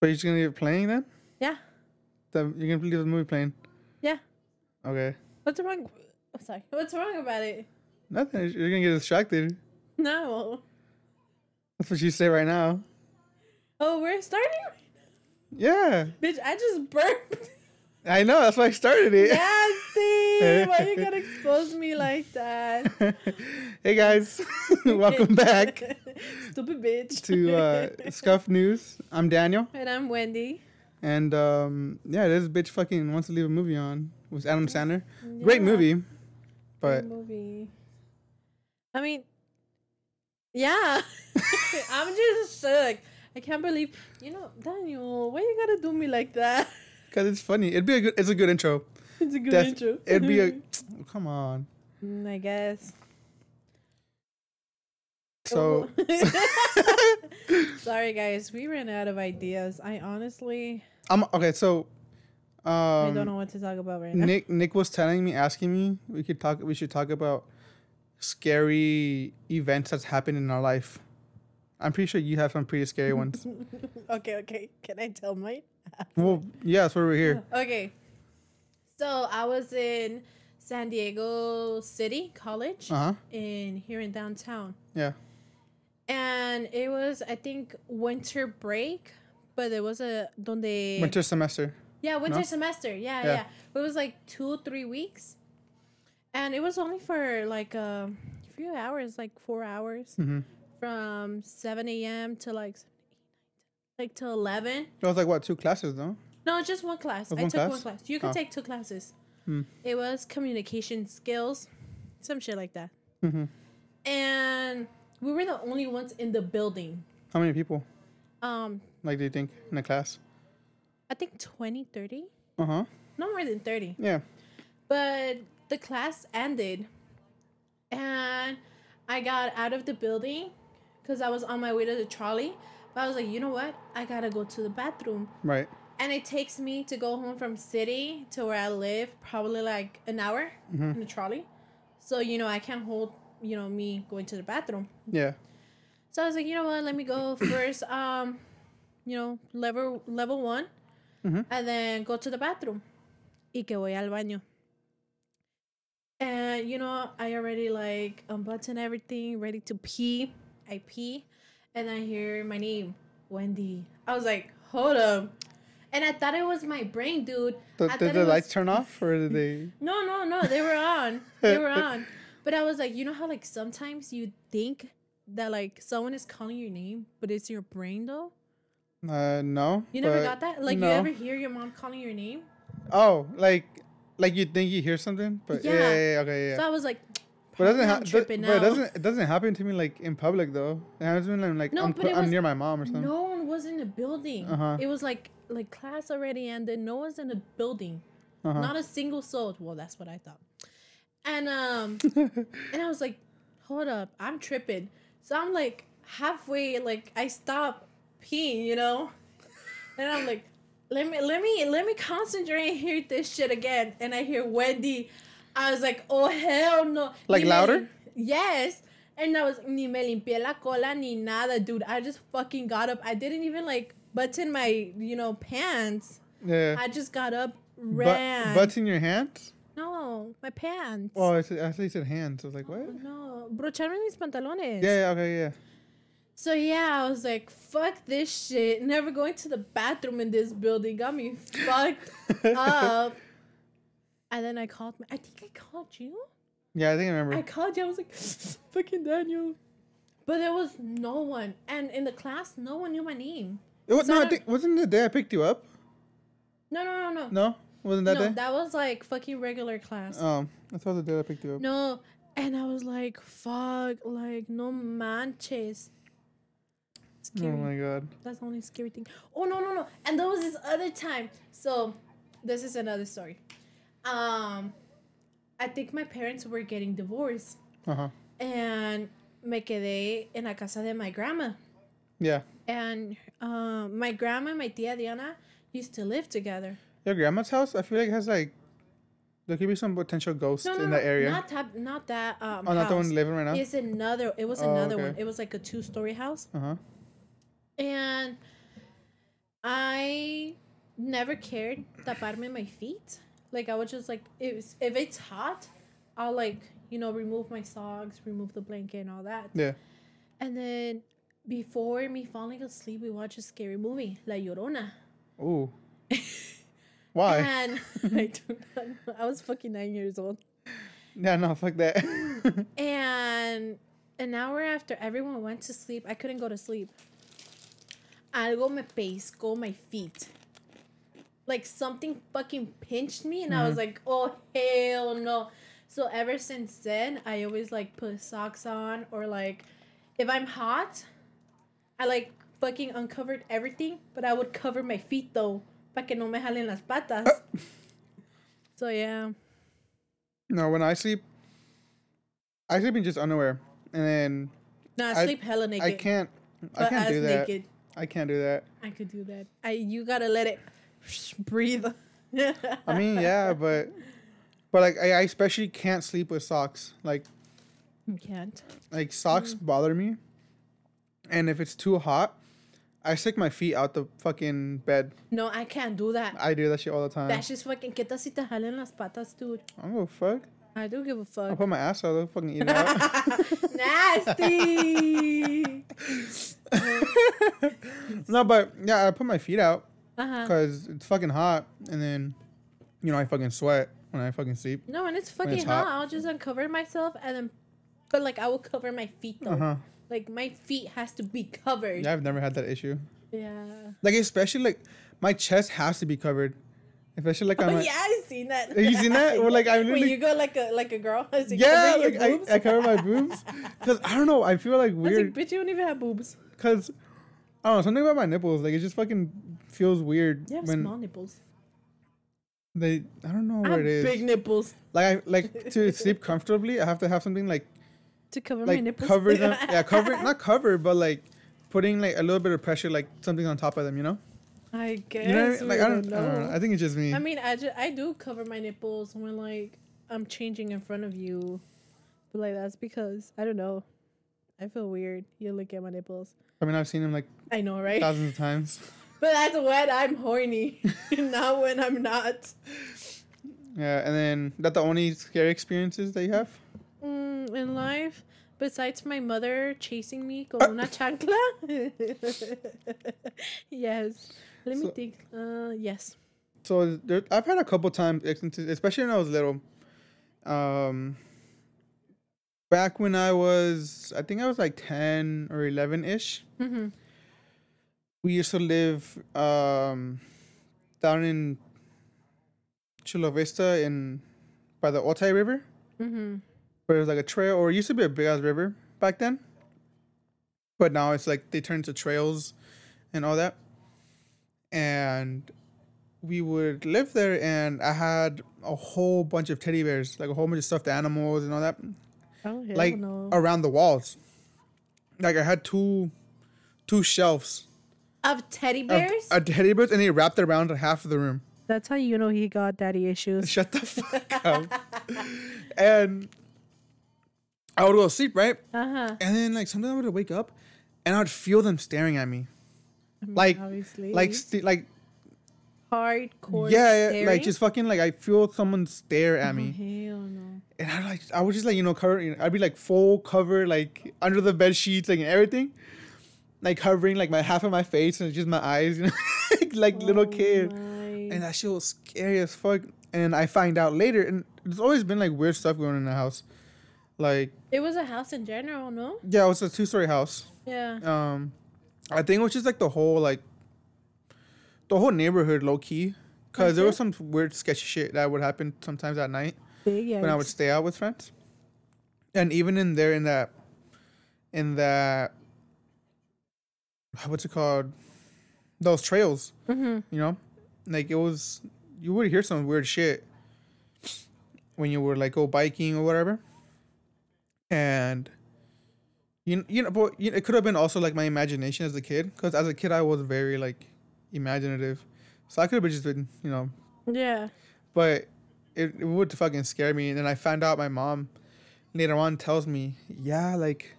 But you're just gonna leave it playing then? Yeah. The, you're gonna leave the movie playing? Yeah. Okay. What's wrong? oh, sorry. What's wrong about it? Nothing. You're gonna get distracted. No. That's what you say right now. Oh, we're starting? Yeah. Bitch, I just burped. I know. That's why I started it. Nasty. Why you gotta expose me like that? hey guys, welcome back Stupid bitch. to uh, Scuff News. I'm Daniel, And I'm Wendy. and um, yeah, this bitch fucking wants to leave a movie on with Adam Sandler. Great movie, but movie. I mean, yeah. I'm just shook. I can't believe, you know, Daniel, why you gotta do me like that? Because it's funny, it'd be a good. It's a good intro. It's a good Def- intro. It'd be a. come on. Mm, I guess. So Oh. Sorry, guys. We ran out of ideas. I honestly, I'm okay. So, um, I don't know what to talk about right now. Nick Nick was telling me, asking me, we could talk. We should talk about scary events that's happened in our life. I'm pretty sure you have some pretty scary ones. okay, okay. Can I tell mine? well, yeah, that's why we're here. Okay. So I was in San Diego City College Uh huh. in here in downtown. Yeah. And it was I think winter break, but it was a donde Winter semester. Yeah, winter No? semester. Yeah, Yeah. yeah, It was like two, three weeks. And it was only for like a few hours, like four hours. Mm-hmm. From seven AM to like like to eleven. It was like what two classes though? No, just one class. Oh, I one took one class? class. You can Oh. take two classes. Hmm. It was communication skills, some shit like that. Mm-hmm. And we were the only ones in the building. How many people? Um, Like, do you think in the class? I think 20, 30. Uh huh. No more than 30. Yeah. But the class ended. And I got out of the building because I was on my way to the trolley. But I was like, you know what? I gotta go to the bathroom. Right. And it takes me to go home from city to where I live probably like an hour Mm-hmm. in the trolley. So, you know, I can't hold, you know, me going to the bathroom. Yeah. So I was like, you know what? Let me go first. Um, you know, level level one, Mhm. and then go to the bathroom. Y que voy al baño. And you know, I already like unbutton everything, ready to pee. I pee, and I hear my name, Wendy. I was like, hold up. And I thought it was my brain, dude. Th- I did the lights was- turn off or did they? no, no, no. They were on. they were on. But I was like, you know how like sometimes you think that like someone is calling your name, but it's your brain though. Uh, no. You never got that? Like no. you ever hear your mom calling your name? Oh, like, like you think you hear something, but yeah, Yeah. yeah, yeah, okay, yeah. So I was like, but it doesn't I'm happen. tripping But it doesn't. It doesn't happen to me like in public though. It happens when, like No, I'm, cl- it I'm near my mom or something. no one was in the building. Uh-huh. It was like like class already ended. No one's in the building. Uh-huh. Not a single soul. Well, that's what I thought. And um, and I was like, hold up, I'm tripping. So I'm like halfway, like I stop peeing, you know, and I'm like, let me, let me, let me concentrate and hear this shit again. And I hear Wendy. I was like, oh hell no. Like Ni louder? lim- Yes. And I was ni me limpié la cola ni nada, dude. I just fucking got up. I didn't even like button my, you know, pants. yeah. I just got up, ran. butts in your hands? no, my pants. Oh, I, said, I thought you said hands. I was like, what? No, brocharme mis pantalones. Yeah, yeah, okay, yeah. So yeah, I was like, fuck this shit. Never going to the bathroom in this building got me fucked up. And then I called. Me. I think I called you. Yeah, I think I remember. I called you. I was like, fucking Daniel. But there was no one, and in the class, no one knew my name. it was, so no, I I think, wasn't the day I picked you up? No, no, no, no. No, wasn't that no, day? that was like fucking regular class. Oh, I thought the day I picked you up. No, and I was like, fuck, like no manches. oh Scary. my god. That's the only scary thing. Oh no no no! And there was this other time. So this is another story. Um, I think my parents were getting divorced, Uh huh. and me quedé en la casa de my grandma. Yeah. And um, my grandma and my tia Diana used to live together. Your grandma's house, I feel like it has like there could be some potential ghosts No, no, in that area. not that, not that. Um, oh, not the one living right now. It's another. It was Oh, another okay. one. It was like a two-story house. Uh huh. and I never cared taparme my feet. Like I would just like it was, if it's hot, I'll like you know remove my socks, remove the blanket and all that. Yeah. And then before me falling asleep, we watch a scary movie, La Llorona. Ooh. Why? And I do not know. I was fucking nine years old. yeah, no, fuck that. And an hour after everyone went to sleep, I couldn't go to sleep. Algo me pescó my feet. Like something fucking pinched me, and I was mm-hmm. like, oh, hell no. So ever since then, I always like put socks on, or like if I'm hot, I like fucking uncovered everything, but I would cover my feet though, para que no me jalen las patas. Uh. so yeah. no, when I sleep, I sleep in just underwear, and then Nah, I I- sleep hella naked. I can't. I can't do that. naked. I can't do that. I could do that. I you gotta let it breathe. I mean, yeah, but but like I, I especially can't sleep with socks. Like you can't. like socks Mm. bother me, and if it's too hot, I stick my feet out the fucking bed. No, I can't do that. I do that shit all the time. That's just fucking. ¿Qué tal si te jalen las patas, dude? I don't give a fuck. I do give a fuck. put my ass out. I'll fucking eat it out. Nasty. no, but yeah, I put my feet out Uh huh. because it's fucking hot, and then you know I fucking sweat when I fucking sleep. No, when it's When fucking it's hot, hot. I'll just uncover myself and then, but like I will cover my feet though. Uh huh. Like my feet has to be covered. Yeah, I've never had that issue. Yeah. Like especially like my chest has to be covered, especially like Oh I'm. a- yeah, I've seen that. Have you seen that? Or, like, I when you go like a like a girl. Yeah, like I? I cover my boobs because I don't know. I feel like I was like, weird bitch, you don't even have boobs. because I don't know something about my nipples. Like it just fucking feels weird You have when small nipples. they. I don't know I what have it is. big nipples Like I like to sleep comfortably. I have to have something like to cover my nipples. cover them. Yeah, cover not cover, but like putting like a little bit of pressure, like something on top of them. You know. I guess. You know what I mean? Like I don't, I don't know. I think it's just me. I mean, I, ju- I do cover my nipples when like I'm changing in front of you, but like that's because I don't know. I feel weird. You look at my nipples. I mean, I've seen him like I know, right? thousands of times. But that's when I'm horny, not when I'm not. Yeah, and then that the only scary experiences that you have. Mm, in life, besides my mother chasing me con una chancla. yes. Let me So- think. Uh, yes. So there, I've had a couple times, especially when I was little. Um, back when I was, I think I was like ten or eleven ish. Mm-hmm. We used to live um down in Chula Vista in by the Otay River, Mm-hmm. where it was like a trail, or it used to be a big ass river back then. But now it's like they turned to trails and all that. And we would live there, and I had a whole bunch of teddy bears, like a whole bunch of stuffed animals and all that, Oh, hell like no. around the walls. Like I had two, two shelves Of teddy bears? of teddy bears, and they wrapped around half of the room. That's how you know he got daddy issues. Shut the fuck up. and I would go to sleep, right? Uh huh. And then like sometimes I would wake up, and I would feel them staring at me, like, Obviously. like, st- like, hardcore. yeah, yeah, staring? like just fucking like I feel someone stare at Oh, me, hell no. And I like I was just like you know cover, you know, I'd be like full cover like under the bed sheets like and everything, like covering like my half of my face and just my eyes, you know, like, like little Oh kid. my. and that shit was scary as fuck. And I find out later, and there's always been like weird stuff going on in the house. Like, It was a house in general, no? yeah, it was a two story house. Yeah. Um, I think it was just like the whole like the whole neighborhood low key, cause there was some weird sketchy shit that would happen sometimes at night Big when I would stay out with friends, and even in there in that in that what's it called? Those trails Mhm. you know? Like it was you would hear some weird shit when you were like go biking or whatever. And you, you know but you know, it could have been also like my imagination as a kid because as a kid i was very like imaginative. So i could have just been you know. Yeah. but it, it would fucking scare me. And then I found out my mom later on tells me, yeah, like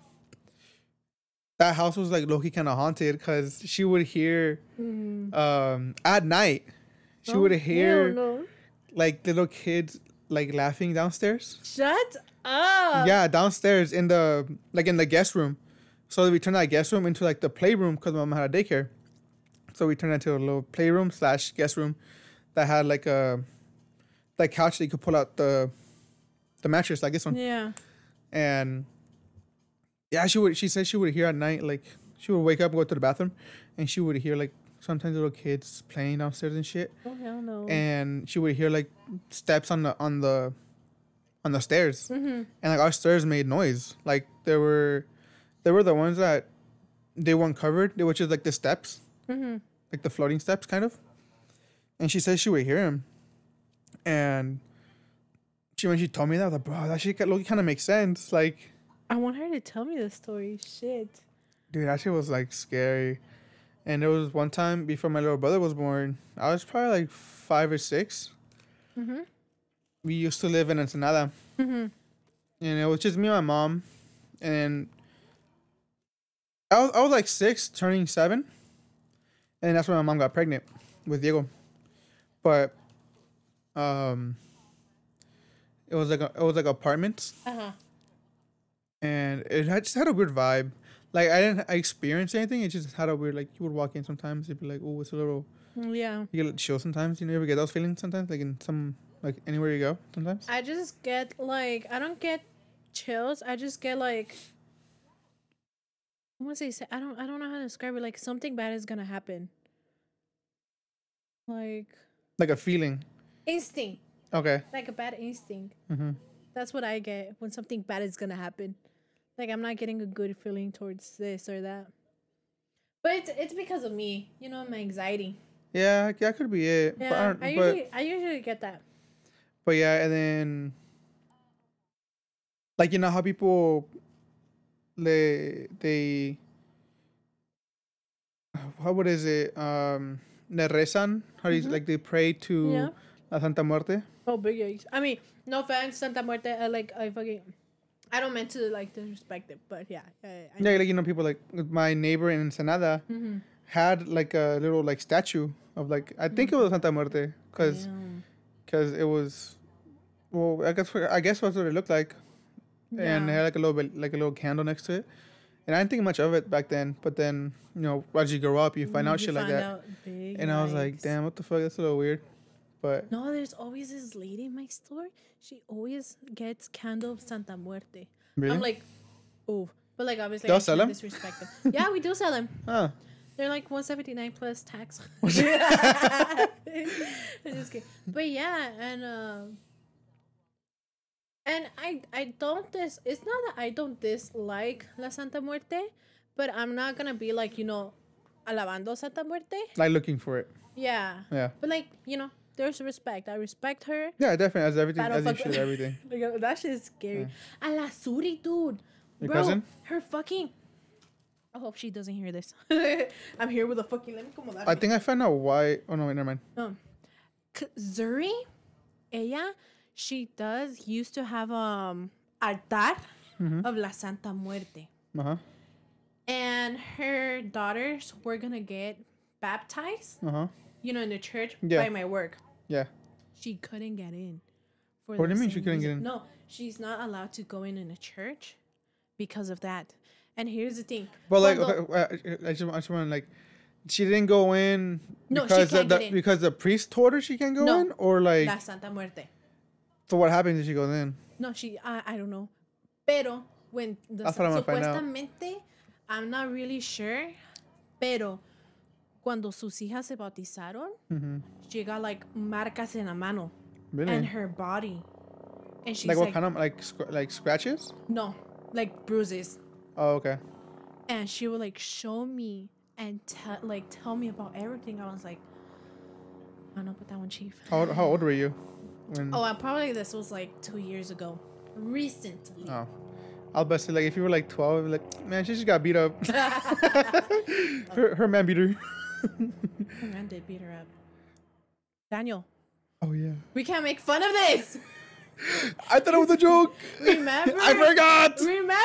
that house was like low key kind of haunted because she would hear um at night she would hear no. like little kids like laughing downstairs. Shut up. yeah, downstairs in the like in the guest room. So we turned that guest room into like the playroom because my mom had a daycare. So we turned it into a little playroom slash guest room that had like a like couch that you could pull out the the mattress like this one. Yeah. And yeah, she would she said she would hear at night like she would wake up go to the bathroom and she would hear like sometimes little kids playing downstairs and shit. Oh hell no. And she would hear like steps on the on the on the stairs mm-hmm. and like our stairs made noise. Like there were, there were the ones that they weren't covered, which is like the steps, Mm-hmm. like the floating steps, kind of. And she said she would hear him, and she when she told me that, I was like, bro, that shit kind of makes sense. Like, I want her to tell me the story. Shit. dude, that shit was like scary. And there was one time before my little brother was born, I was probably like five or six. Mm-hmm. We used to live in Ensenada. Mm-hmm. and it was just me and my mom and I was, I was like six turning seven and that's when my mom got pregnant with diego but um it was like a, it was like apartments Uh-huh. and it had, just had a weird vibe like i didn't I experienced anything it just had a weird like you would walk in sometimes you'd be like oh it's a little Mm, Yeah. you get chill sometimes you know you ever get those feelings sometimes like in some like anywhere you go sometimes I just get like I don't get chills. I just get like I say? I don't I don't know how to describe it. Like something bad is gonna happen. Like like a feeling instinct. okay Like a bad instinct. mm-hmm. That's what I get when something bad is gonna happen. Like I'm not getting a good feeling towards this or that. But it's it's because of me, you know, my anxiety. Yeah, that could be it. but, I Yeah, don't, I but, usually I usually get that. but yeah, and then like you know how people they they how what is it um rezan how do you Mhm. like they pray to Yeah. La Santa Muerte. Oh, big yikes. I mean, no offense, Santa Muerte. I like I fucking. I don't meant to like disrespect it, but yeah. I, I, Yeah, like you know people like my neighbor in Ensenada Mm-hmm. had like a little like statue of like I think it was Santa Muerte because because it was well I guess I guess that's what it looked like. and it had like a little bit like a little candle next to it. And I didn't think much of it back then, but then you know as you grow up, you find Mm, out you shit like that. out And I was like, damn, what the fuck? That's a little weird. But No, there's always this lady in my store. She always gets candle of Santa Muerte. really, I'm like, oh, but like obviously I sell can't 'em? disrespect them. yeah, we do sell them. huh? They're like 179 plus tax. I'm just kidding. But yeah, and um and I I don't dis it's not that I don't dislike La Santa Muerte, but I'm not gonna be like, you know, alabando Santa Muerte. Like looking for it. Yeah. Yeah, But like, you know, there's respect. I respect her. yeah, definitely as everything I don't as you should everything. Like, that shit is scary. A la Zuri, dude. Your Bro, cousin? her fucking. I hope she doesn't hear this. I'm here with a fucking. Let me acomodar. I think I found out why. Oh no, wait, never mind. Um, K- Zuri, ella, she does used to have um altar Mhm. of la Santa Muerte, Uh huh. and her daughters were gonna get baptized. Uh huh. You know, in the church Yeah. by my work. Yeah. She couldn't get in. For What do you mean she couldn't get in? No, she's not allowed to go in in a church because of that. And here's the thing. But like, okay, uh, I just, I just want to like, she didn't go in No, she because the, the- get in. because the priest told her she can't go No. in, or like, La Santa Muerte. so what happened? Did she go in? No, she. I, I don't know. Pero when the That's what I'm gonna find out. supuestamente, I'm not really sure. Pero cuando sus hijas se bautizaron, mm-hmm. she got like marcas en la mano Really? and her body, and she's like like, what kind of like sc- like scratches? no, like bruises. Oh, okay. and she would like show me and tell like tell me about everything. I was like, I don't know, about that one, chief. How old, how old were you? When, Oh, I probably this was like two years ago, recently. Oh. I'll bet say like if you were like twelve, like man, she just got beat up. her, her man beat her. Her man did beat her up. Daniel, oh yeah. we can't make fun of this. I thought it was a joke. Remember? I forgot. Remember?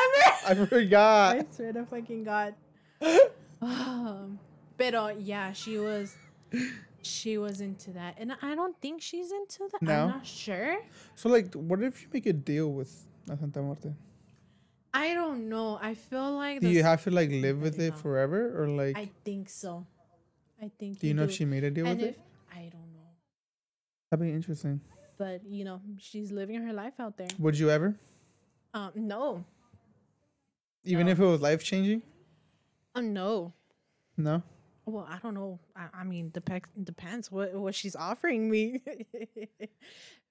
I forgot. I swear to fucking god. Um, pero yeah, she was she was into that. And I don't think she's into that. No? I'm not sure. So like, what if you make a deal with La Santa Muerte? I don't know. I feel like Do you have to like live with it forever, or like, I think so. I think do you know if she made a deal and with if it? I don't know. That'd be interesting. But you know, she's living her life out there. Would you ever, Um no. even No. if it was life changing? Uh, no. No. Well, I don't know. I, I mean, depends depends what what she's offering me.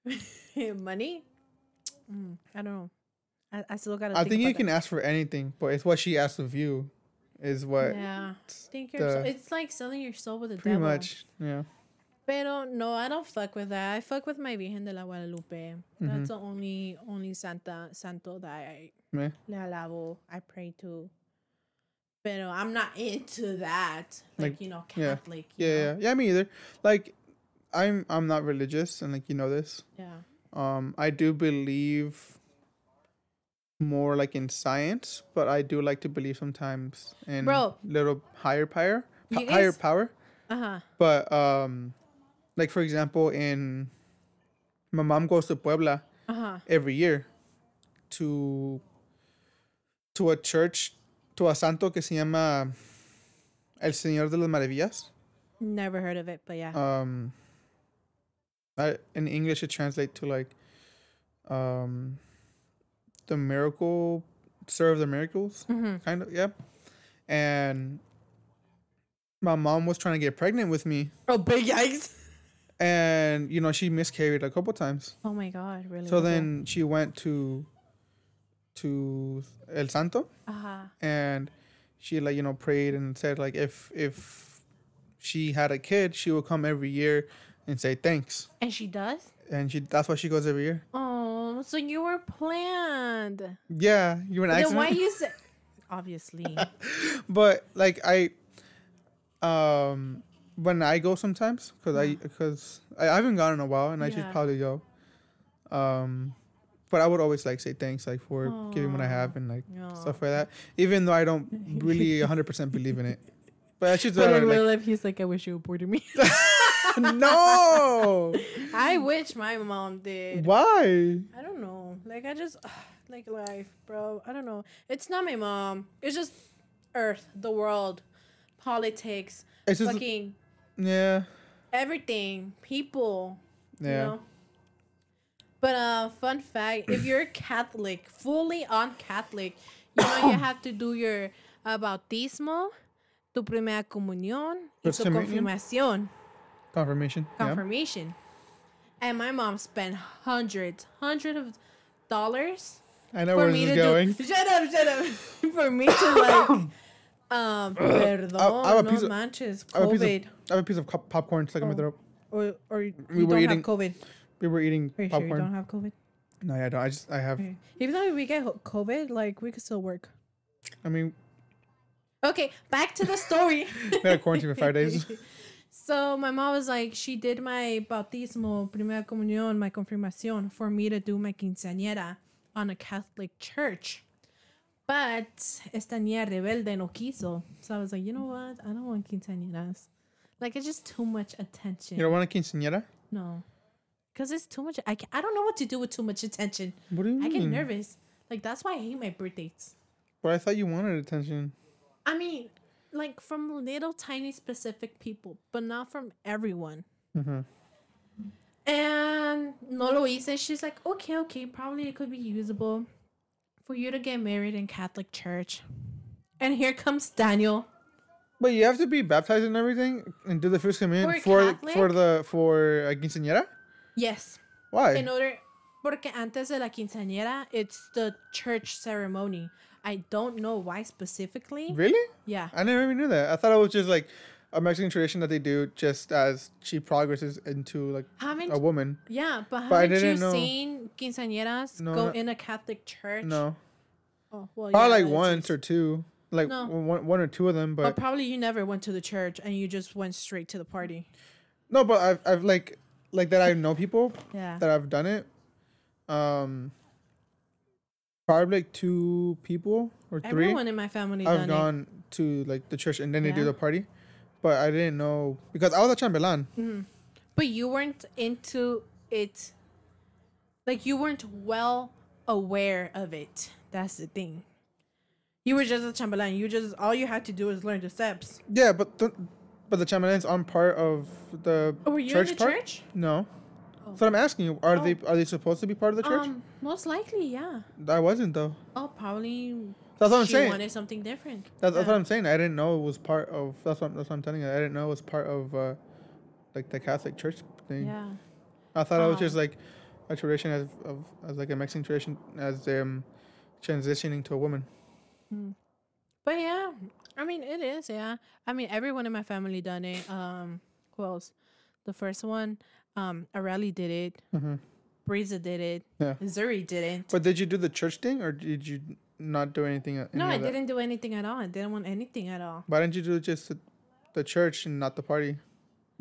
Money? Mm, I don't know. I, I still gotta. I think think you can ask for anything, but it's what she asked of you, is what Yeah, think your the- It's like selling your soul with the pretty devil. much. Yeah. Pero no, I don't fuck with that. I fuck with my Virgen de la Guadalupe. Mm-hmm. That's the only only Santa Santo that I Meh. le alabo. I pray to. Pero I'm not into that. Like, Like, you know, yeah. Catholic. you Yeah, know? yeah, yeah. Me either. Like, I'm I'm not religious, and like you know this. Yeah. Um, I do believe more like in science, but I do like to believe sometimes in Bro. little higher power, higher power. Uh huh. But um, like for example, in my mom goes to Puebla Uh huh. every year to to a church to a santo que se llama El Señor de las Maravillas. Never heard of it, but yeah. um I, in english it translates to like um the miracle serve the miracles mm-hmm. kind of yep and my mom was trying to get pregnant with me Oh, big yikes. and you know she miscarried a couple times Oh my god, really? so then she went to to el santo Uh huh. and she like you know prayed and said like if if she had a kid she would come every year and say thanks And she does? and she that's why she goes every year. Oh, so you were planned. Yeah, you were an Then why you say. Obviously. but like I, um, when I go sometimes, cause I cause I, I haven't gone in a while, and I should Yeah. probably go. Um, but I would always like say thanks like for giving what I have and like stuff like that, even though I don't really hundred percent believe in it. But I should But in real like, life, he's like, I wish you aborted me. no. I wish my mom did. Why? I don't know. Like, I just. like, life, bro. I don't know. It's not my mom. It's just Earth, the world, politics, It's just fucking yeah, everything, people. yeah. You know? But uh fun fact, if you're Catholic, fully on Catholic, you know you have to do your uh, bautismo, tu primera comunión, y tu confirmación, Confirmation. Yeah. confirmation. And my mom spent hundreds, hundreds of dollars I know for where me this is going. do. Shut up, shut up. for me to like, um, perdón, I have a no piece of- manches, I have a piece of, COVID, I have a piece of cop- popcorn stuck in my Oh. throat. or or you We were don't eating have COVID. We were eating Are you sure you don't have COVID? no, yeah, I don't. I just I have. Okay. Even though we get COVID, like we could still work. I mean, Okay, back to the story. we had quarantine for five days. So my mom was like, she did my bautismo, primera comunión, my confirmación for me to do my quinceañera on a Catholic church. But esta niña rebelde no quiso. So I was like, you know what? I don't want quinceañeras. Like it's just too much attention. You don't want a quinceañera? no. Because it's too much. I, I don't know what to do with too much attention. What do you I mean? get nervous. Like that's why I hate my birthdays. But I thought you wanted attention. I mean, like from little tiny specific people, but not from everyone. Mm-hmm. And no lo hice. She's like, okay, okay, probably it could be usable for you to get married in Catholic church. And here comes Daniel. But you have to be baptized and everything and do the first communion For for for the for a quinceañera. Yes. Why? In order, porque antes de la quinceañera, it's the church ceremony. I don't know why specifically. really? Yeah. I never even knew that. I thought it was just like a Mexican tradition that they do just as she progresses into like Haven't a woman. yeah, but But haven't you know. seen quinceañeras No, go no. in a Catholic church? No, Oh, well, probably yeah, like once or two, like No. one, one or two of them. But But probably you never went to the church and you just went straight to the party. no, but I've I've like like that I know people Yeah. that I've done it. Um, probably like two people or three. Everyone in my family I've gone to like the church and then they do the party, but I didn't know because I was a chambelán. it. Mhm. But you weren't into it. Like you weren't well aware of it. That's the thing. You were just a chambelán. You just all you had to do is learn the steps. Yeah, but the, but the chambelans aren't part of the Oh, were you church in the part. church? No. So I'm asking you, are Oh. they are they supposed to be part of the church? Um, most likely, yeah. I wasn't though. Oh, probably. That's what I'm she saying. wanted something different. That's, that's what I'm saying. I didn't know it was part of. That's what that's what I'm telling you. I didn't know it was part of uh, like the Catholic Church thing. Yeah. I thought it was just Um, like a tradition as of as like a Mexican tradition as um transitioning to a woman. But yeah, I mean it is. Yeah, I mean everyone in my family done it. Um, who else? The first one, um, Areli did it. hmm Breeza did it. Yeah. Zuri didn't. But did you do the church thing or did you not do anything? uh, no, I that? didn't do anything at all. I didn't want anything at all Why didn't you do just the, church and not the party?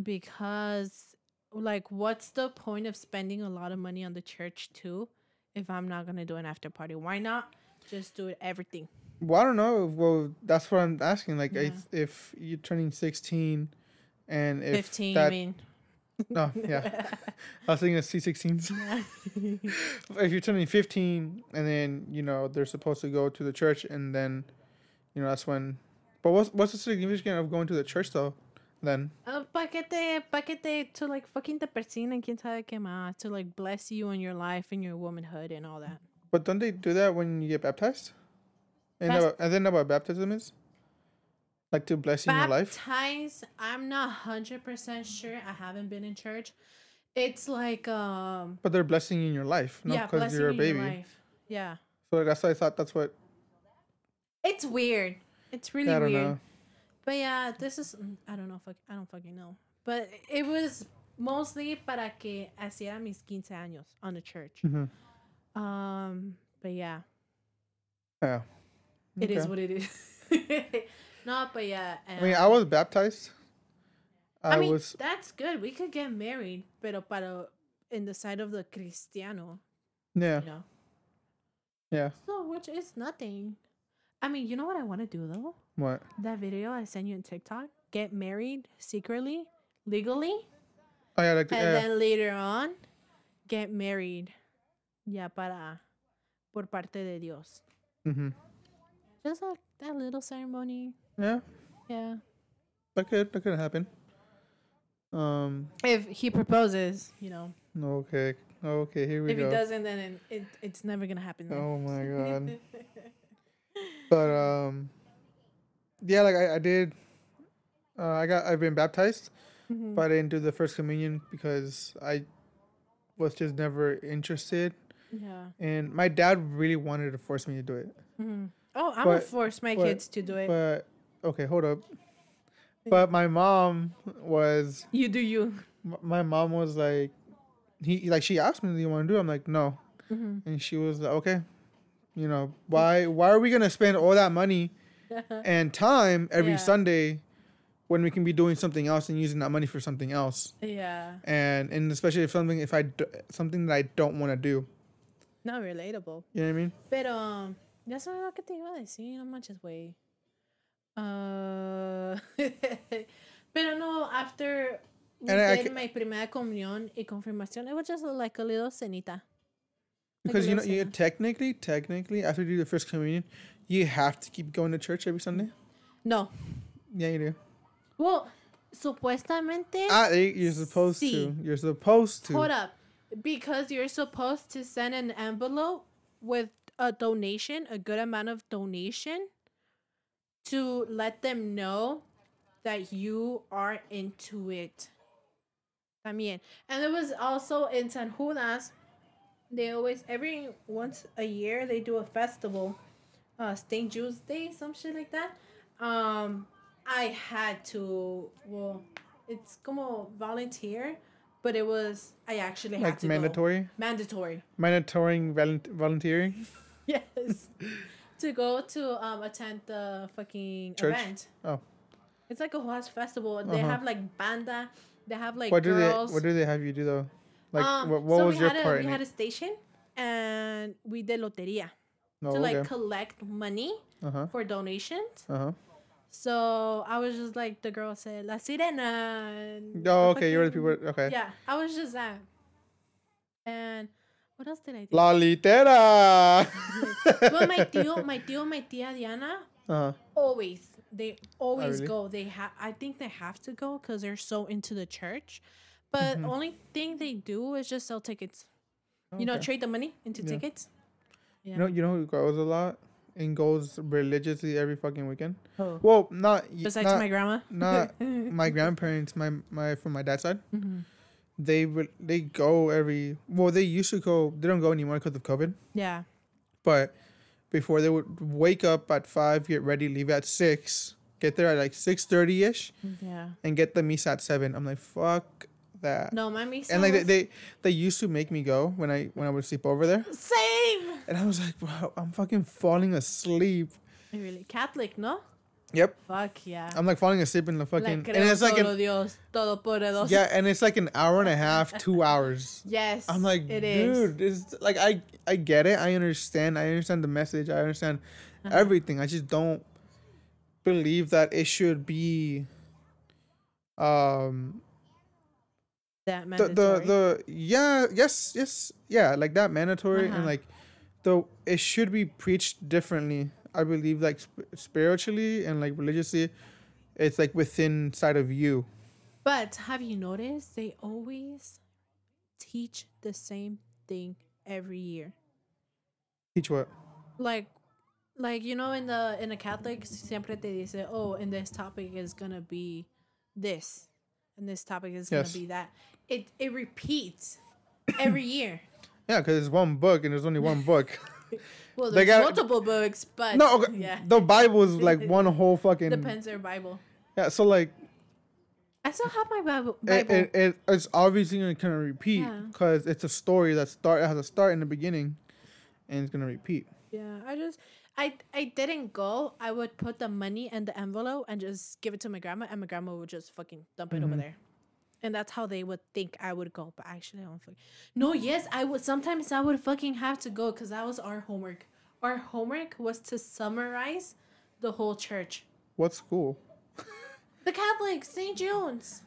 because, like, what's the point of spending a lot of money on the church too, if I'm not gonna do an after party? Why not just do everything? Well, I don't know. Well, that's what I'm asking. Like, Yeah. if, if you're turning 16 and if Fifteen. that, I mean. No, yeah, I was thinking of C16s. if you're turning 15 and then you know they're supposed to go to the church and then you know that's when but what's what's the significance of going to the church though then Uh, pa que te, pa que te, to like fucking te persiguen, quién sabe qué más, to like bless you in your life and your womanhood and all that. but don't they do that when you get baptized and Bas- know, and then know what baptism is like to bless in your life Baptize, I'm not hundred percent sure. I haven't been in church. It's like um, but they're blessing in your life not yeah, because you're a in baby your life. Yeah, so that's why i thought that's what it's weird. It's really i don't weird. know But yeah, this is mm, I don't know. Fuck, I don't fucking know. But it was mostly para que hiciera mis 15 años on the church. Mhm. Um, but yeah. yeah It is Okay. what it is. no, but yeah. i mean i um, was baptized i, I mean, was that's good. We could get married, pero para in the side of the cristiano, yeah you know. yeah So, which is nothing. I mean, you know what I want to do though? what That video I sent you in TikTok. Get married secretly, legally, oh yeah like and yeah. then later on, get married. Yeah, para por parte de Dios. mm-hmm. Just like that little ceremony. Yeah Yeah. that could that could happen um If he proposes, you know. Okay. Okay, here we if go. he doesn't, then it, it it's never gonna happen. then. Oh my god. but um yeah, like I, I did uh, I got I've been baptized, Mhm. but I didn't do the first communion because I was just never interested yeah. and my dad really wanted to force me to do it. Mhm. Oh, I would But- force my but- kids to do it. But okay, hold up. But my mom was you do you. my mom was like he like she asked me do you want to do it? I'm like no. Mhm. and she was like, okay you know why why are we gonna spend all that money and time every Yeah. sunday when we can be doing something else and using that money for something else yeah. and and especially if something if i do, something that i don't want to do Not relatable. you know what i mean Pero, um, ya sabes lo que te iba a decir, no manches, güey. Uh, pero no, after we And I- I did my primera comunión y confirmación, it was just like a little cenita. because you know you technically technically after you do the first communion you have to keep going to church every sunday No. yeah you do Well, supuestamente, ah, eh, you're supposed to you're supposed to hold up. Because you're supposed to send an envelope with a donation, a good amount of donation, to let them know that you are into it. También. And it was also in San Judas. They always, every once a year, they do a festival. Uh, St. Jude's Day, some shit like that. Um, I had to, well, it's como volunteer, but it was, I actually had like to mandatory go. Mandatory. mandatory volun- volunteering Yes. To go to um attend the fucking Church? event. Oh. It's like a horse festival. They Uh-huh. have like banda. They have like what do girls. they what do they have you do though like um, what, what so was we your had a, part we in had it a station and we did loteria. Oh, to like okay. collect money Uh huh. for donations. Uh huh. So I was just like the girl said, La Sirena. and Oh, the okay. You're the fucking- people. Okay. Yeah, I was just that. And what else did I do? La litera. But my tío, my tío, my tía Diana, Uh huh. always they always really? go. They have. I think they have to go because they're so into the church. But Mhm. only thing they do is just sell tickets. You know, trade the money into Yeah. tickets. Yeah. You know, you know who goes a lot and goes religiously every fucking weekend. Oh. Well, not Besides not, my grandma. not my grandparents. My my from my dad's side. hmm They re- they go every. Well, they used to go. They don't go anymore because of COVID. Yeah. But before they would wake up at five, get ready, leave at six, get there at like six thirty ish, Yeah. and get the misa at seven. I'm like, fuck that. No, my misa and like they, was- they they used to make me go when I when I would sleep over there, same. and I was like, bro, I'm fucking falling asleep. Really Catholic, no? Yep, Fuck yeah. I'm like falling asleep in the fucking, creo and it's like an, Dios, todopoderoso. yeah, and it's like an hour and a half, two hours. Yes. I'm like, it is. dude, it's like I I get it. I understand. I understand the message. I understand Uh-huh. everything. I just don't believe that it should be um That the mandatory. the, the yeah, yes, yes, yeah, like that mandatory Uh-huh. and like the it should be preached differently. I believe like sp- spiritually and like religiously it's like within side of you. But have you noticed they always teach the same thing every year? Teach what? Like like you know in the in the Catholics siempre te dice, "Oh, and this topic is going to be this." And this topic is going to be that. It it repeats every year. Yeah, because it's one book and there's only one book. Well, They got- multiple books, but no, okay, yeah. the Bible is like one whole fucking Depends their Bible. Yeah, so like I still have my Bible. it, it, it it's obviously gonna kind of repeat Yeah. because it's a story that start it has a start in the beginning, and it's gonna repeat. Yeah, I just I I didn't go. I would put the money in the envelope and just give it to my grandma, and my grandma would just fucking dump it over Mhm. there. And that's how they would think I would go. But actually, I don't fucking. No, yes, I would. Sometimes I would fucking have to go because that was our homework. Our homework was to summarize the whole church. What school? The Catholic St. John's.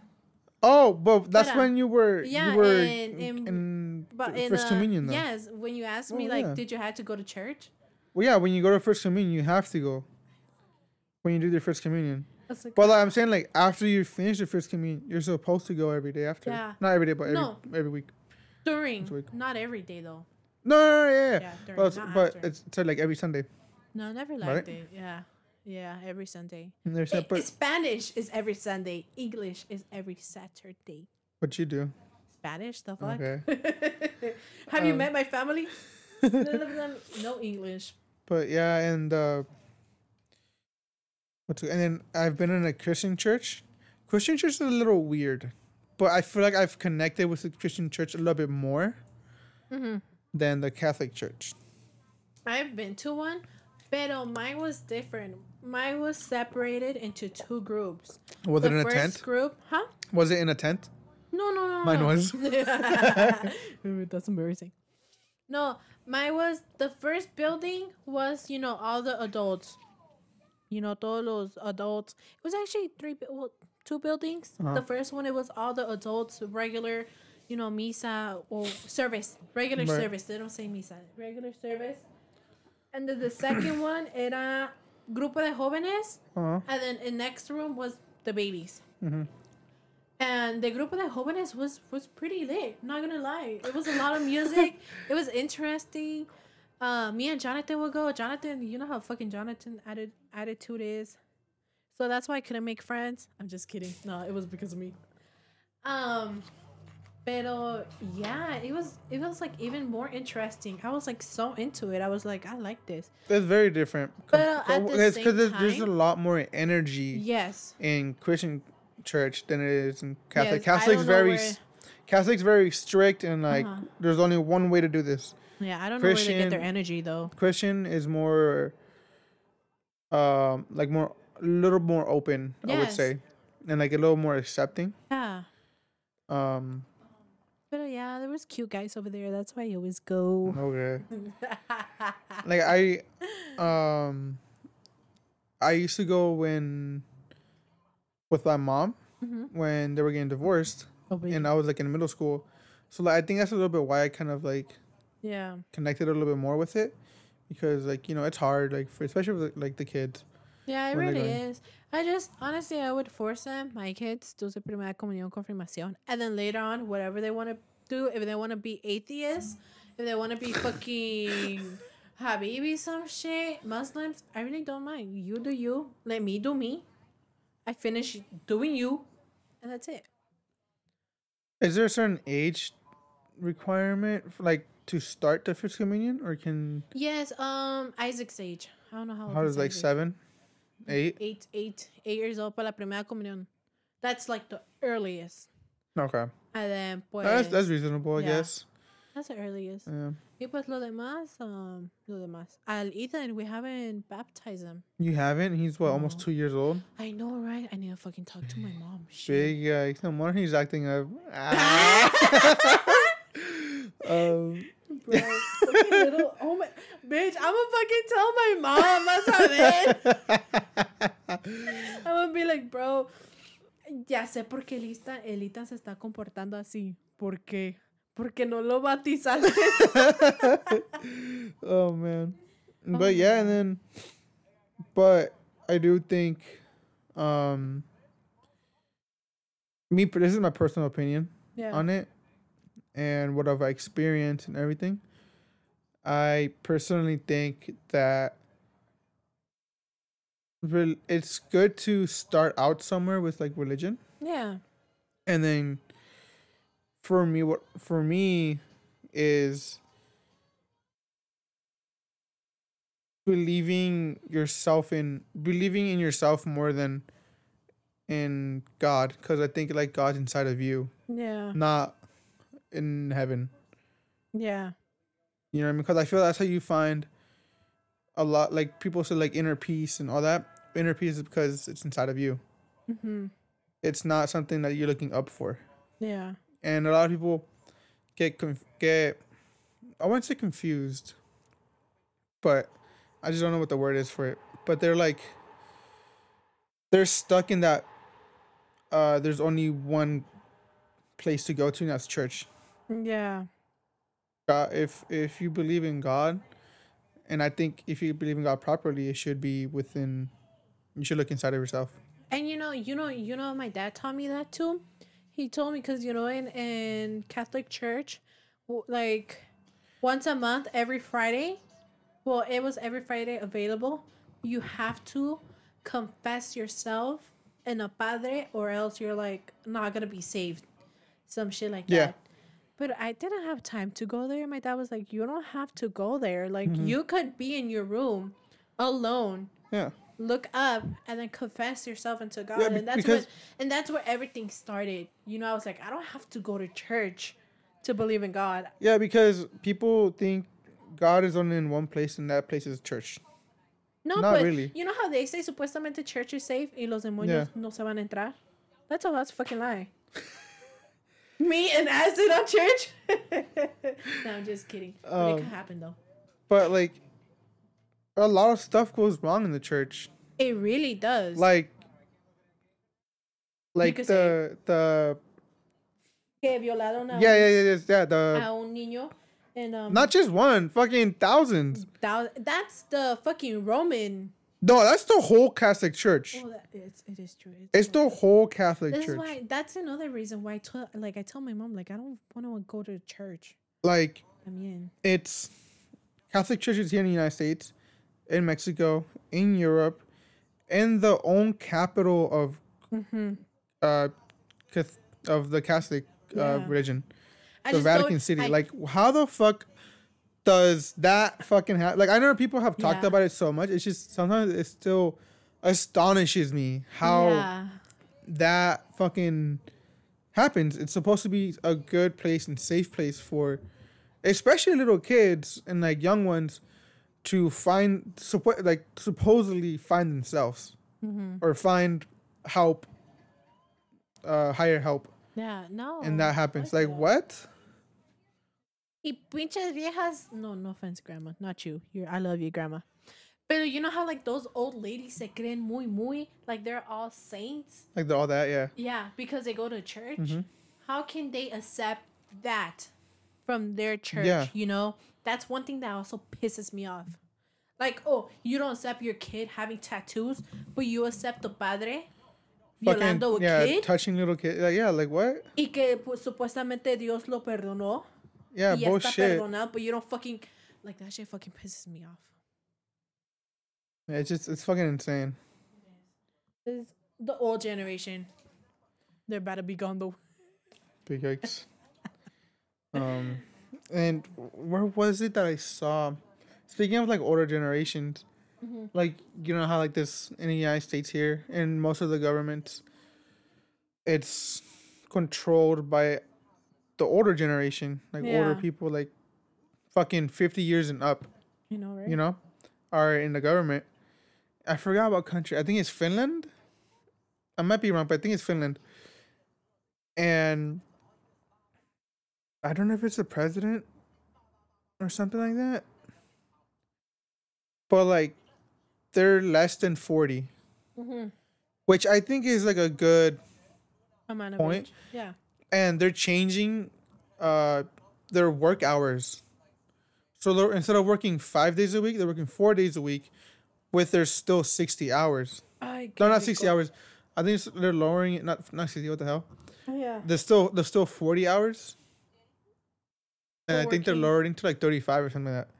Oh, but that's But, uh, when you were yeah, you were in- in- in But in first uh, communion though. yes, when you asked me Oh, like, yeah. did you have to go to church? Well, yeah, when you go to first communion, you have to go. When you do your first communion, I was like, but like, I'm saying like after you finish the first communion, you're supposed to go every day after. Yeah. Not every day, but every No. every week. during, week. not every day though. No, no, no yeah, yeah. Yeah, during, but it's, but after. it's, it's like every Sunday. No, never Right? liked it. Yeah. Yeah, every Sunday. And they're separate. Spanish is every Sunday. English is every Saturday. What you do? Spanish, the fuck? Okay. Have you Um, met my family? None of them know English. But yeah, and uh what's and then I've been in a Christian church. Christian church is a little weird, but I feel like I've connected with the Christian church a little bit more Mhm. than the Catholic church. I've been to one, pero mine was different. Mine was separated into two groups. Was the it in a tent? group, huh? Was it in a tent? No, no, no. Mine no. was. That's embarrassing. No, mine was the first building was you know all the adults. You know, todos los adults. It was actually three, well, two buildings. Uh-huh. The first one it was all the adults, regular, you know, misa or service, regular Right. service. They don't say misa, regular service. And then the second one era grupo de jóvenes, Uh-huh. and then the next room was the babies. Mhm. And the grupo de jóvenes was was pretty lit. Not gonna lie, it was a lot of music. it was interesting. Uh, me and Jonathan would go. Jonathan, you know how fucking Jonathan atti- attitude is, so that's why I couldn't make friends. I'm just kidding. No, it was because of me. Um, pero yeah, it was it was like even more interesting. I was like so into it. I was like, I like this. It's very different. But, at the It's same there's, there's a lot more energy Yes. in Christian church than it is in Catholic. Yes, Catholic's very where- Catholic's very strict and like Uh-huh. there's only one way to do this. Yeah, I don't know where they get their energy though. Christian is more um like more a little more open, I would say. And like a little more accepting. Yeah. Um But uh, yeah, there was cute guys over there. That's why I always go. Okay. like I, um, I used to go when with my mom Mhm. when they were getting divorced, Oh, and I was like in middle school. So like I think that's a little bit why I kind of like yeah. connected a little bit more with it, because like you know it's hard like for especially for the, like the kids. Yeah, it really is. I just honestly, I would force them, my kids, to su primera comunión, confirmación, and then later on, whatever they want to do, if they want to be atheists, if they want to be fucking Habibi, some shit, Muslims, I really don't mind. You do you. Let me do me. I finish doing you, and that's it. Is there a certain age requirement for, like to start the first communion, or can Yes, um, Isaac's age. I don't know how. old how is like Isaac. seven, eight? Eight, eight, eight years old para la primera comunión. That's like the earliest. Okay, And then, pues, that's that's reasonable, I yeah. guess. That's the earliest. Yeah. Y pues lo demás, um, lo demás. Al Ethan, we haven't baptized him. You haven't? He's what, almost two years old? I know, right? I need to fucking talk to my mom. Shit. Big yikes. No wonder he's acting up. Ah. um, Bro, fucking little, oh my, bitch, I'm gonna fucking tell my mom, vas a ver. I'm gonna be like, bro, ya sé por qué el Ethan, el Ethan se está comportando así. ¿Por qué? Porque no lo bautizaste. oh, man. But yeah, and then, but I do think, um, me, this is my personal opinion. yeah. on it and what have I've experienced and everything. I personally think that it's good to start out somewhere with like religion yeah. and then for me what for me is believing yourself in believing in yourself more than in God cuz I think like God's inside of you Yeah. not in heaven. Yeah. You know what I mean? Because I feel that's how you find a lot. Like people say, like inner peace and all that. Inner peace is because it's inside of you. Mm-hmm. It's not something that you're looking up for. Yeah. And a lot of people get conf- get. I wouldn't say confused, but I just don't know what the word is for it. But they're like, they're stuck in that. Uh, there's only one place to go to, and that's church. Yeah. God, if if you believe in God, and I think if you believe in God properly, it should be within. You should look inside of yourself. And you know, you know, you know, my dad taught me that too. He told me because you know, in in Catholic church, like once a month, every Friday. Well, it was every Friday available. You have to confess yourself in a padre, or else you're like not gonna be saved. Some shit like Yeah. that. But I didn't have time to go there. My dad was like, "You don't have to go there. Like mm-hmm. you could be in your room, alone." Yeah, look up and then confess yourself into God. Yeah, and that's because- and that's where everything started. You know, I was like, I don't have to go to church to believe in God. yeah, because people think God is only in one place, and that place is church. No, Not but really. you know how they say supuestamente church is safe y los demonios Yeah. no se van a entrar? That's a that's a fucking lie. Me and acid on church? no, I'm just kidding. but it Um, could happen though. But like, a lot of stuff goes wrong in the church. It really does. Like, like the the que violaron a, yeah yeah yeah yeah, yeah the a un niño. And um not just one fucking thousands. thou- that's the fucking Roman. No, that's the whole Catholic Church. Oh, that, it's, it is true. It's the whole Catholic This is why. That's another reason why. I tell like I tell my mom, like I don't want to go to church. Like I mean, it's Catholic churches here in the United States, in Mexico, in Europe, in the own capital of Mm-hmm. uh of the Catholic uh, Yeah. religion, I the Vatican City. I- like how the fuck does that fucking happen? Like I know people have talked Yeah. about it so much. It's just sometimes it still astonishes me how yeah, that fucking happens. It's supposed to be a good place and safe place for, especially little kids and like young ones, to find support, like supposedly find themselves Mm-hmm. or find help, uh, higher help, yeah. No, and that happens. Like that. what? Y pinches viejas. No, no offense, grandma. Not you. You're, I love you, grandma. But you know how like those old ladies se creen muy muy like they're all saints. Like all that, yeah. Yeah, because they go to church. Mhm. How can they accept that from their church? Yeah. You know, that's one thing that also pisses me off. Like, oh, you don't accept your kid having tattoos, but you accept the padre Fucking, violando a yeah, kid touching little kid. Like, yeah, like what? y que pues, supuestamente Dios lo perdonó. Yeah, y ya está bullshit. perdonado, but you don't fucking like that shit. Fucking pisses me off. Yeah, it's just it's fucking insane. This is the old generation. They're about to be gone though. Big yikes. um, and where was it that I saw? Speaking of like older generations, Mhm. like you know how like this in the United States here and most of the governments, it's controlled by the older generation, like older people, like fucking fifty years and up. You know, right? You know, are in the government. I forgot what country. I think it's Finland. I might be wrong, but I think it's Finland. And I don't know if it's the president or something like that. But like they're less than 40, Mm-hmm. which I think is like a good Amount of Point. age. Yeah. And they're changing uh their work hours. So they're instead of working 5 days a week, they're working 4 days a week with their still 60 hours. Ay, No, not 60 rico. hours. I think they're lowering it not not 60 what the hell? Yeah. They're still there's still 40 hours. And For I think they're working. lowering to like 35 or something like that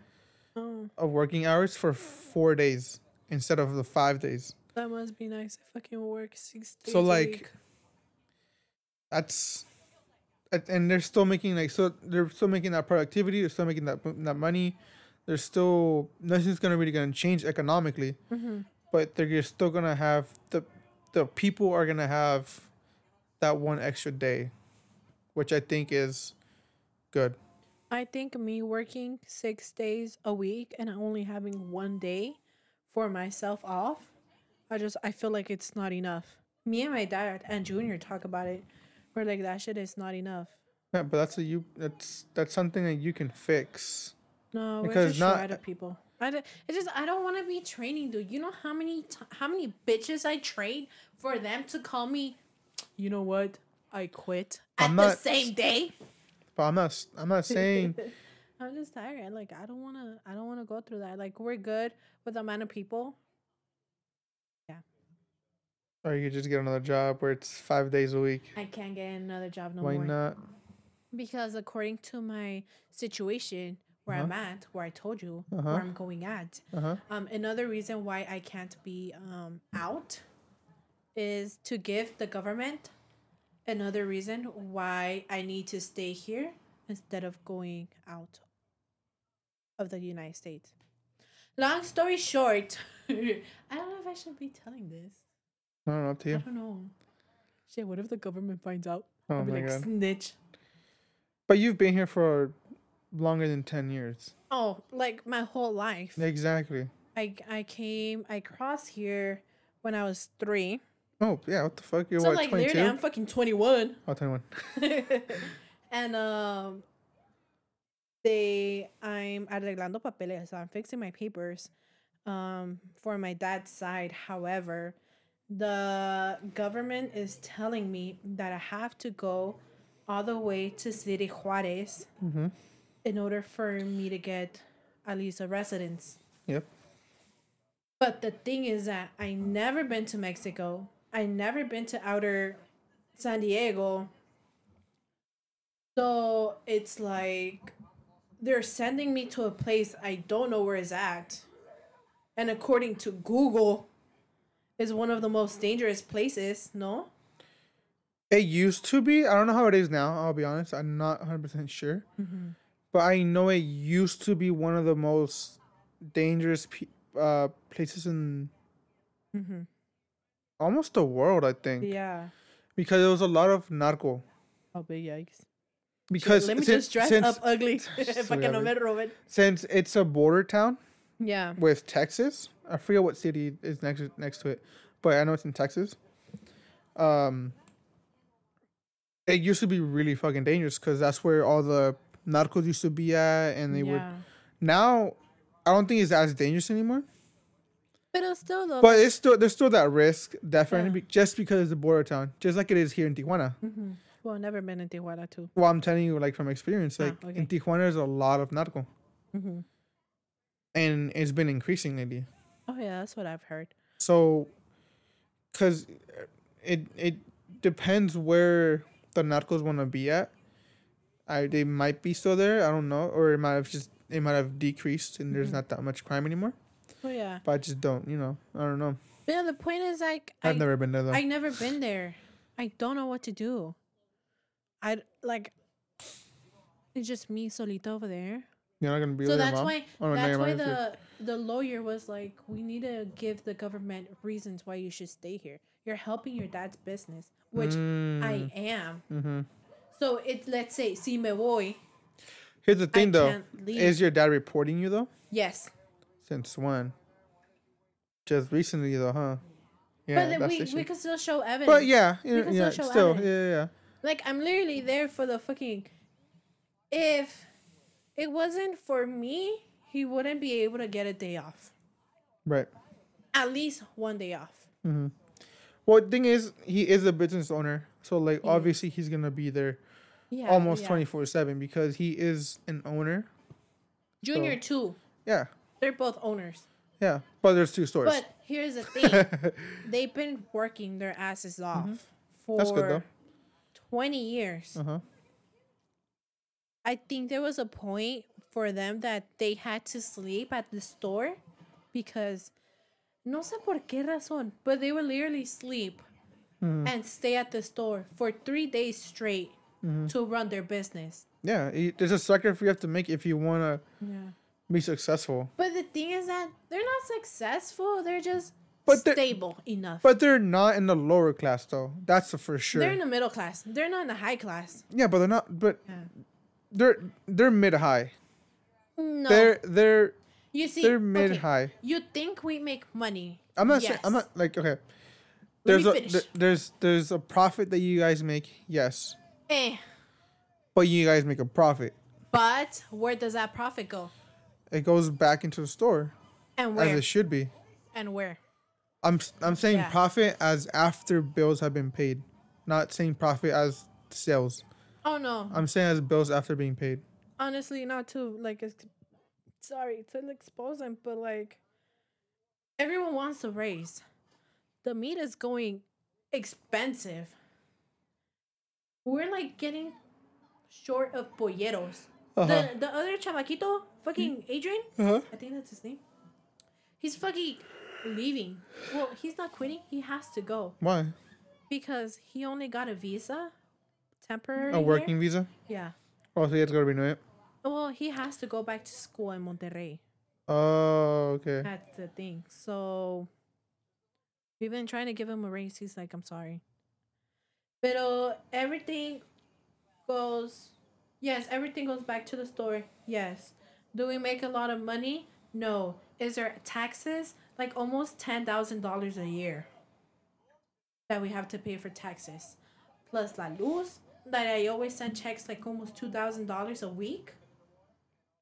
Oh, of working hours for 4 days instead of the 5 days. that must be nice. I fucking work six days. So, like, that's and- they're still making like so they're still making that productivity they're still making that that money they're still nothing's gonna really gonna change economically Mhm. but they're still gonna have the the people are gonna have that one extra day which i think is good I think me working six days a week and only having one day for myself off, I just I feel like it's not enough. Me and my dad and Junior talk about it. We're like that shit is not enough. yeah, but that's a you that's that's something that you can fix No, Because we're just not- of people. I it's just I don't want to be training, dude. You know how many t- how many bitches I train for them to call me. You know what? I quit at I'm the not- same day. but i'm not I'm not saying I'm just tired. Like I don't wanna I don't wanna go through that. Like we're good with the amount of people. Or you could just get another job where it's five days a week I can't get another job no why more. not Because according to my situation where I'm at, where I told you Uh-huh. where I'm going at, uh-huh um, another reason why I can't be um out is to give the government another reason why I need to stay here instead of going out of the United States. Long story short, I don't know if I should be telling this. I don't know up to I don't know. Shit, what if the government finds out? oh I'll be my like god snitch. But you've been here for longer than 10 years. Oh, like my whole life. Exactly. I I came I crossed here when I was three. Oh, yeah. What the fuck? You're so what, like 22? literally I'm fucking twenty one. Oh, 21. and um they I'm arreglando papeles, so I'm fixing my papers um for my dad's side. However, the government is telling me that I have to go all the way to City Juarez Mm-hmm. in order for me to get at least a residence. Yep. But the thing is that I never been to Mexico. I never been to outer San Diego. So it's like they're sending me to a place I don't know where it's at. And according to Google, is one of the most dangerous places, no? It used to be. I don't know how it is now. I'll be honest. I'm not 100% sure. Mm-hmm. But I know it used to be one of the most dangerous pe- uh, places in Mm-hmm. almost the world, I think. Yeah. Because there was a lot of narco. Oh, big yikes. Because Let me since, just dress since, up ugly. So Para que no yeah, since it's a border town Yeah. with Texas, I forget what city is next next to it, but I know it's in Texas. Um, it used to be really fucking dangerous because that's where all the narcos used to be at, and they would now. I don't think it's as dangerous anymore, But it's still though. but it's still there's still that risk definitely Yeah. just because it's a border town, just like it is here in Tijuana. hmm Well, never been in Tijuana too. Well, I'm telling you, like from experience, Ah, like okay. in Tijuana, there's a lot of narco, hmm and it's been increasing lately. Oh yeah, that's what I've heard. So, cause it it depends where the narcos want to be at. I they might be still there. I don't know, or it might have just it might have decreased and there's Mhm. not that much crime anymore. Oh yeah. But I just don't, you know, I don't know. But yeah, the point is like I, I've never been there though. I never been there. I don't know what to do. I like. It's just me solita over there. You're not gonna be so that's why Oh, that's why mom is here. the the lawyer was like, we need to give the government reasons why you should stay here. You're helping your dad's business, which I am. Mm-hmm. So it's let's say si me voy. Here's the thing though. Is your dad reporting you though? Yes, Since when? Just recently though, huh? Yeah, but then we we can still show evidence. But yeah, yeah, yeah still show still, yeah, yeah. Like I'm literally there for the fucking. If it wasn't for me, he wouldn't be able to get a day off. Right. At least one day off. Well, the thing is, he is a business owner, so like obviously he's gonna be there Yeah. almost twenty four seven because he is an owner. Junior too. Yeah, They're both owners. yeah. But there's two stores. But here's the thing: they've been working their asses off for Mm-hmm. That's good, though. twenty years. uh huh. I think there was a point for them that they had to sleep at the store because no sé por qué razón, but they would literally sleep Mm-hmm. and stay at the store for three days straight Mm-hmm. to run their business. Yeah, there's a sacrifice you have to make if you wanna Yeah. be successful. But the thing is that they're not successful. They're just But stable enough. But they're not in the lower class though. That's for sure. They're in the middle class. They're not in the high class. yeah, but they're not. But Yeah. They're they're mid high. No. They're they're you see, they're okay, mid high. You think we make money? I'm not saying I'm not like okay. Let There's me a finish. th- there's there's a profit that you guys make, yes, Eh. but you guys make a profit. But where does that profit go? It goes back into the store And where? as it should be. and where? I'm I'm saying Yeah. profit as after bills have been paid, not saying profit as sales. Oh no. I'm saying as bills after being paid. Honestly, not to like. Ex- sorry to expose them, but like, everyone wants to raise. The meat is going expensive. We're like getting short of polleros. Uh-huh. The the other chamaquito, fucking Adrian, Uh-huh. I think that's his name. He's fucking leaving. Well, he's not quitting. He has to go Why? because he only got a visa, temporary. A here. working visa? Yeah. Oh, so you have to renew it. Well, he has to go back to school in Monterrey. Oh, okay. That's the thing. So we've been trying to give him a raise. He's like, I'm sorry. But everything goes yes, everything goes back to the store. Yes. Do we make a lot of money? No. Is there taxes? Like almost ten thousand dollars a year that we have to pay for taxes. Plus la luz. That I always send checks like almost two thousand dollars a week.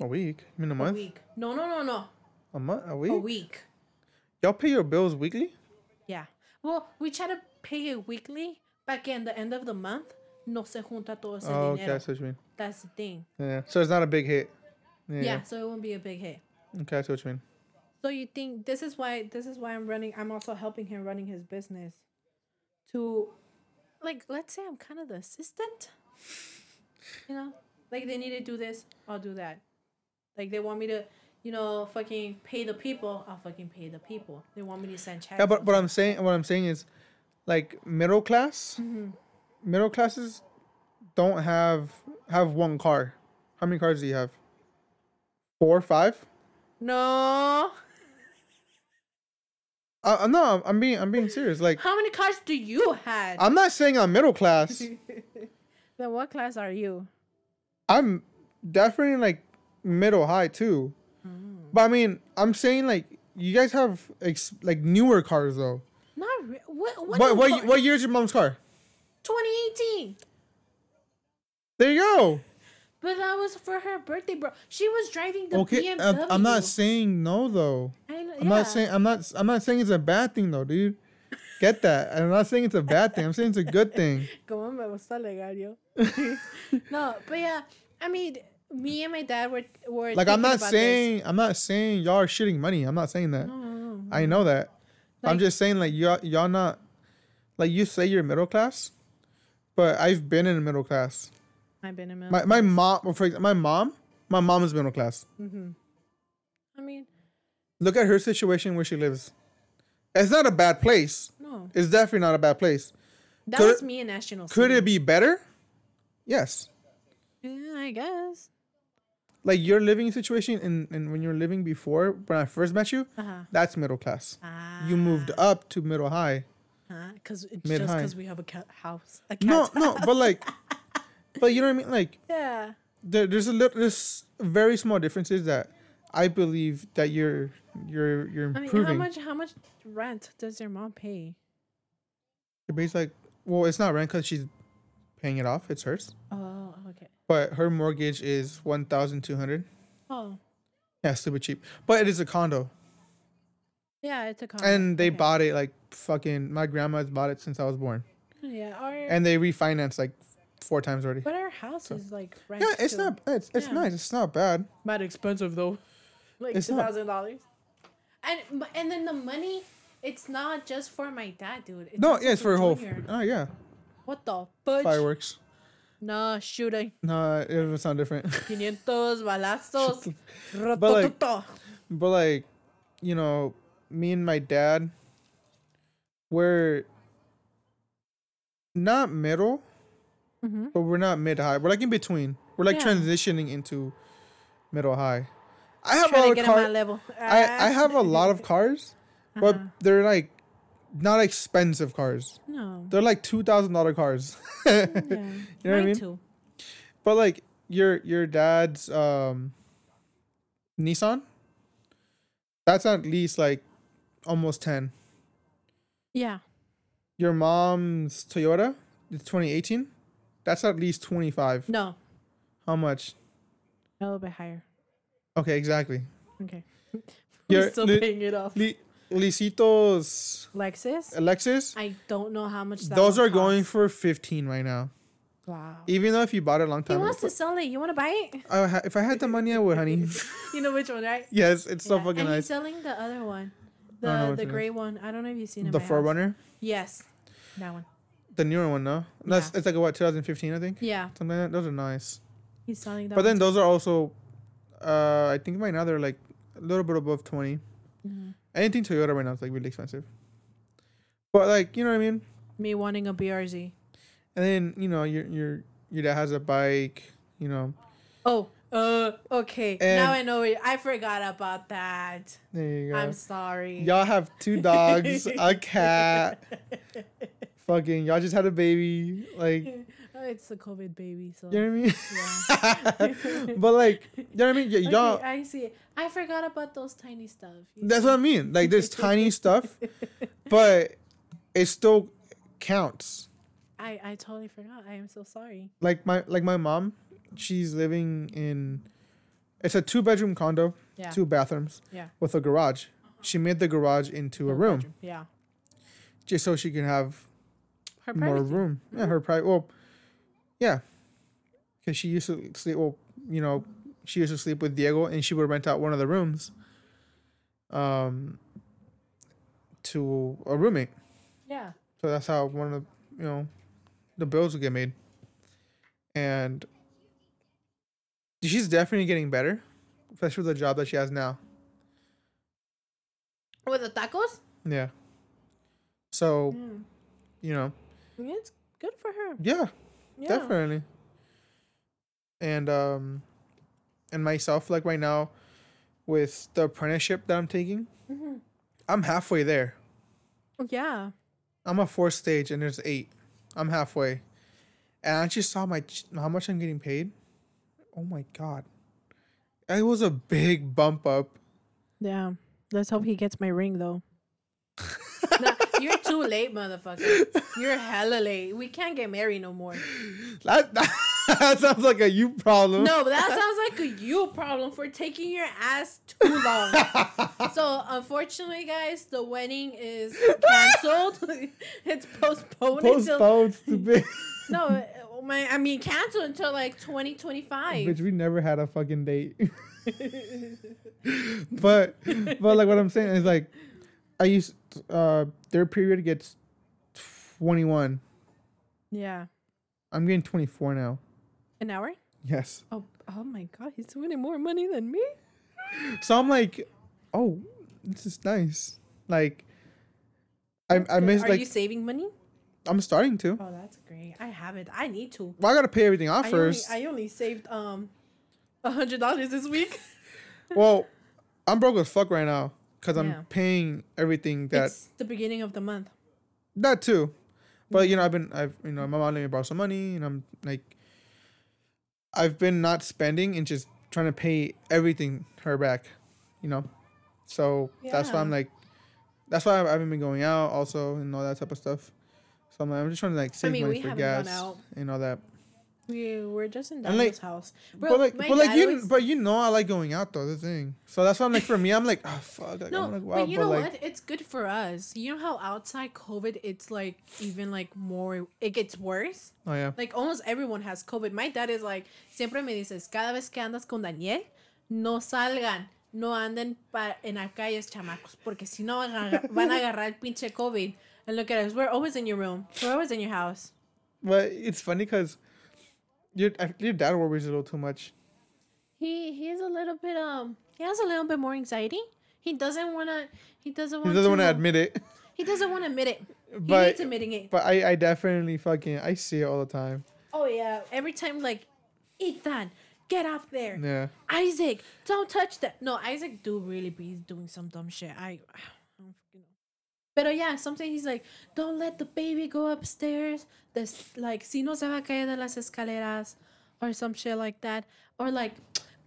A week? You mean a month? A week. No, no, no, no. A month? A week? A week. Y'all pay your bills weekly? Yeah. Well, we try to pay it weekly, but again, the end of the month, no se junta todo ese Oh, okay, dinero. that's what you mean. That's the thing. Yeah. So it's not a big hit. Yeah. Yeah. so it won't be a big hit. Okay, that's what you mean. So you think this is why this is why I'm running I'm also helping him running his business to like let's say I'm kind of the assistant. You know? Like they need to do this, I'll do that. Like they want me to, you know, fucking pay the people, I'll fucking pay the people. They want me to send checks. Yeah, but what I'm saying, what I'm saying is, like middle class, Mm-hmm. middle classes don't have have one car. How many cars do you have? Four, five? No. Uh, uh, no, I'm, I'm being I'm being serious. Like How many cars do you have? I'm not saying I'm middle class. then what class are you? I'm definitely like middle high too. But I mean, I'm saying like you guys have ex- like newer cars though. Not re- what what What what, car? what year is your mom's car? 2018. There you go. But that was for her birthday, bro. She was driving the Okay, BMW. I'm, I'm not saying no though. I know, I'm not saying I'm not I'm not saying it's a bad thing though, dude. Get that? I'm not saying it's a bad thing. I'm saying it's a good thing. Como me gusta alegar yo. no, but yeah, I mean, me and my dad were were Like I'm not about saying I'm not saying y'all are shitting money. I'm not saying that. This. No, no, no. I know that. I'm just saying like y'all y'all not like you say you're middle class, but I've been in the middle class. I've been a man. My my mom, for example, my mom, my mom is middle class. mm-hmm. I mean, Look at her situation where she lives. It's not a bad place. no, It's definitely not a bad place. that Could was it- me in National Could City. it be better? Yes. Yeah, I guess. Like your living situation and, and when you're living before when I first met you, Uh huh. that's middle class. Ah, You moved up to middle high. because it's just because we have a cat house. A cat No, no, but like, but you know what I mean. Like yeah. there, there's a little, there's very small differences that I believe that you're you're you're I mean, how improving. much how much rent does your mom pay? Your base like, well, it's not rent because she's paying it off. It's hers. Oh, okay. But her mortgage is one thousand two hundred. Oh, Yeah, super cheap. But it is a condo, yeah, it's a condo. and they Okay. bought it like fucking. My grandma's bought it since I was born, Yeah, our and they refinanced like four times already. but our house is like rent. Yeah, it's too. not. It's it's Yeah. nice. It's not bad. Not expensive though. Like It's two not. thousand dollars. And and then the money, it's not just for my dad, dude. It's No, yeah, it's for a whole. Junior. Oh yeah, What the fudge? fireworks. Nah, shooting. No, it would sound different. 500 balazos. like- but like, you know, me and my dad, we're not middle, Mhm. but we're not mid high. We're like in between. We're like Yeah. transitioning into middle high. I have a Trying lot of get on my cars. I I have a lot of cars, but Uh-huh. they're like not expensive cars. No. They're like two thousand dollar cars. Yeah. You know what I mean? too. But like your your dad's um Nissan, that's at least like almost ten. Yeah. Your mom's Toyota, the 2018, that's at least 25. No. How much? A little bit higher. Okay, exactly. Okay. You're We're still li- paying it off. Li- Licito's Lexus. Alexis, I don't know how much that those are going for 15 right now. Wow. Even though if you bought it a long time. He time wants ago. to sell it. You want to buy it? I ha- if I had the money, I would, honey. You know which one, right? yes, it's so fucking and he's nice. selling the other one, I don't know the the gray one. I don't know if you've seen it. The 4Runner, Yes, that one. The newer one, no? That's Yeah. it's like what 2015, I think. Yeah, Something like that. Those are nice. he's selling that. But then those are also, uh, I think right now they're like a little bit above 20. too. Mhm. Anything Toyota right now is like really expensive. But like, you know what I mean? Me wanting a BRZ. And then, you know, your your your dad has a bike, you know. Oh, uh, okay. And- now I know. It. I forgot about that. There you go. I'm sorry. Y'all have two dogs, a cat. Fucking, y'all just had a baby. Like, Oh, it's a COVID baby, so. you know what I mean? Yeah. but like, you know what I mean? Y- Okay, y'all, I see. I forgot about those tiny stuff. that's see? what I mean. Like, there's tiny stuff, but it still counts. I I totally forgot. I am so sorry. Like my like my mom, she's living in. It's a two bedroom condo, Yeah. two bathrooms, Yeah. with a garage. She made the garage into a room bedroom. Yeah. just so she can have Her more privacy. room. Yeah, her private. Well, yeah, because she used to sleep. Well, you know, she used to sleep with Diego, and she would rent out one of the rooms, um, to a roommate. Yeah. So that's how one of the, you know, the bills would get made. And she's definitely getting better, especially with the job that she has now. With the tacos? Yeah. So Mm. you know, it's good for her. yeah. Yeah. Definitely. And um and myself like right now with the apprenticeship that I'm taking, Mhm. I'm halfway there. Yeah. I'm a fourth stage and there's eight. I'm halfway. And I just saw my how much I'm getting paid. Oh my god. It was a big bump up. Yeah. Let's hope he gets my ring though. Nah, you're too late, motherfucker. You're hella late. We can't get married no more. That, that sounds like a you problem. No, but that sounds like a you problem for taking your ass too long. so unfortunately, guys, the wedding is canceled. it's postponed. until, Postponed, stupid. no, my I mean canceled until like 2025. Bitch, we never had a fucking date. but but like what I'm saying is like I used uh their period gets 21. yeah, I'm getting 24 now. an hour. Yes. Oh, oh my god, he's winning more money than me. So I'm like, oh, this is nice. Like I I miss Are like you saving money? I'm starting to. Oh, that's great. I haven't. I need to. Well, I gotta pay everything off I first. only, I only saved um a hundred dollars this week. well, I'm broke as fuck right now because I'm paying everything that it's the beginning of the month. that too. But you know, I've been I've you know, my mom let me borrow some money and I'm like I've been not spending and just trying to pay everything her back, you know. So that's why I'm like that's why I haven't been going out also and all that type of stuff. So I'm, like, I'm just trying to like save mean, money for gas and all that. We were just in Daniel's like- house. but like, but like you, always- but you know, I like going out though. The thing. So that's why I'm like, for me, I'm like, oh fuck, like, no, wanna go but you but know like, what? It's good for us. You know how outside COVID, it's like even like more. It gets worse. oh yeah, Like almost everyone has COVID. My dad is like, siempre me dices, cada vez que andas con Daniel, no salgan, no anden pa en las calles, chamacos, porque si no van a, van a agarrar el pinche COVID. And look at us, we're always in your room. We're always in your house. but it's funny because your your dad worries a little too much. He he is a little bit um he has a little bit more anxiety. He doesn't wanna he doesn't He want doesn't to want to admit it, He doesn't want to admit it. He but needs admitting it. but I I definitely fucking I see it all the time. Oh yeah, every time like Ethan, get off there. Yeah, Isaac, don't touch that. No, Isaac do really be doing some dumb shit. I, I don't fucking know. But yeah, sometimes he's like, don't let the baby go upstairs. This like, si no se va a caer de las escaleras, or some shit like that. Or like,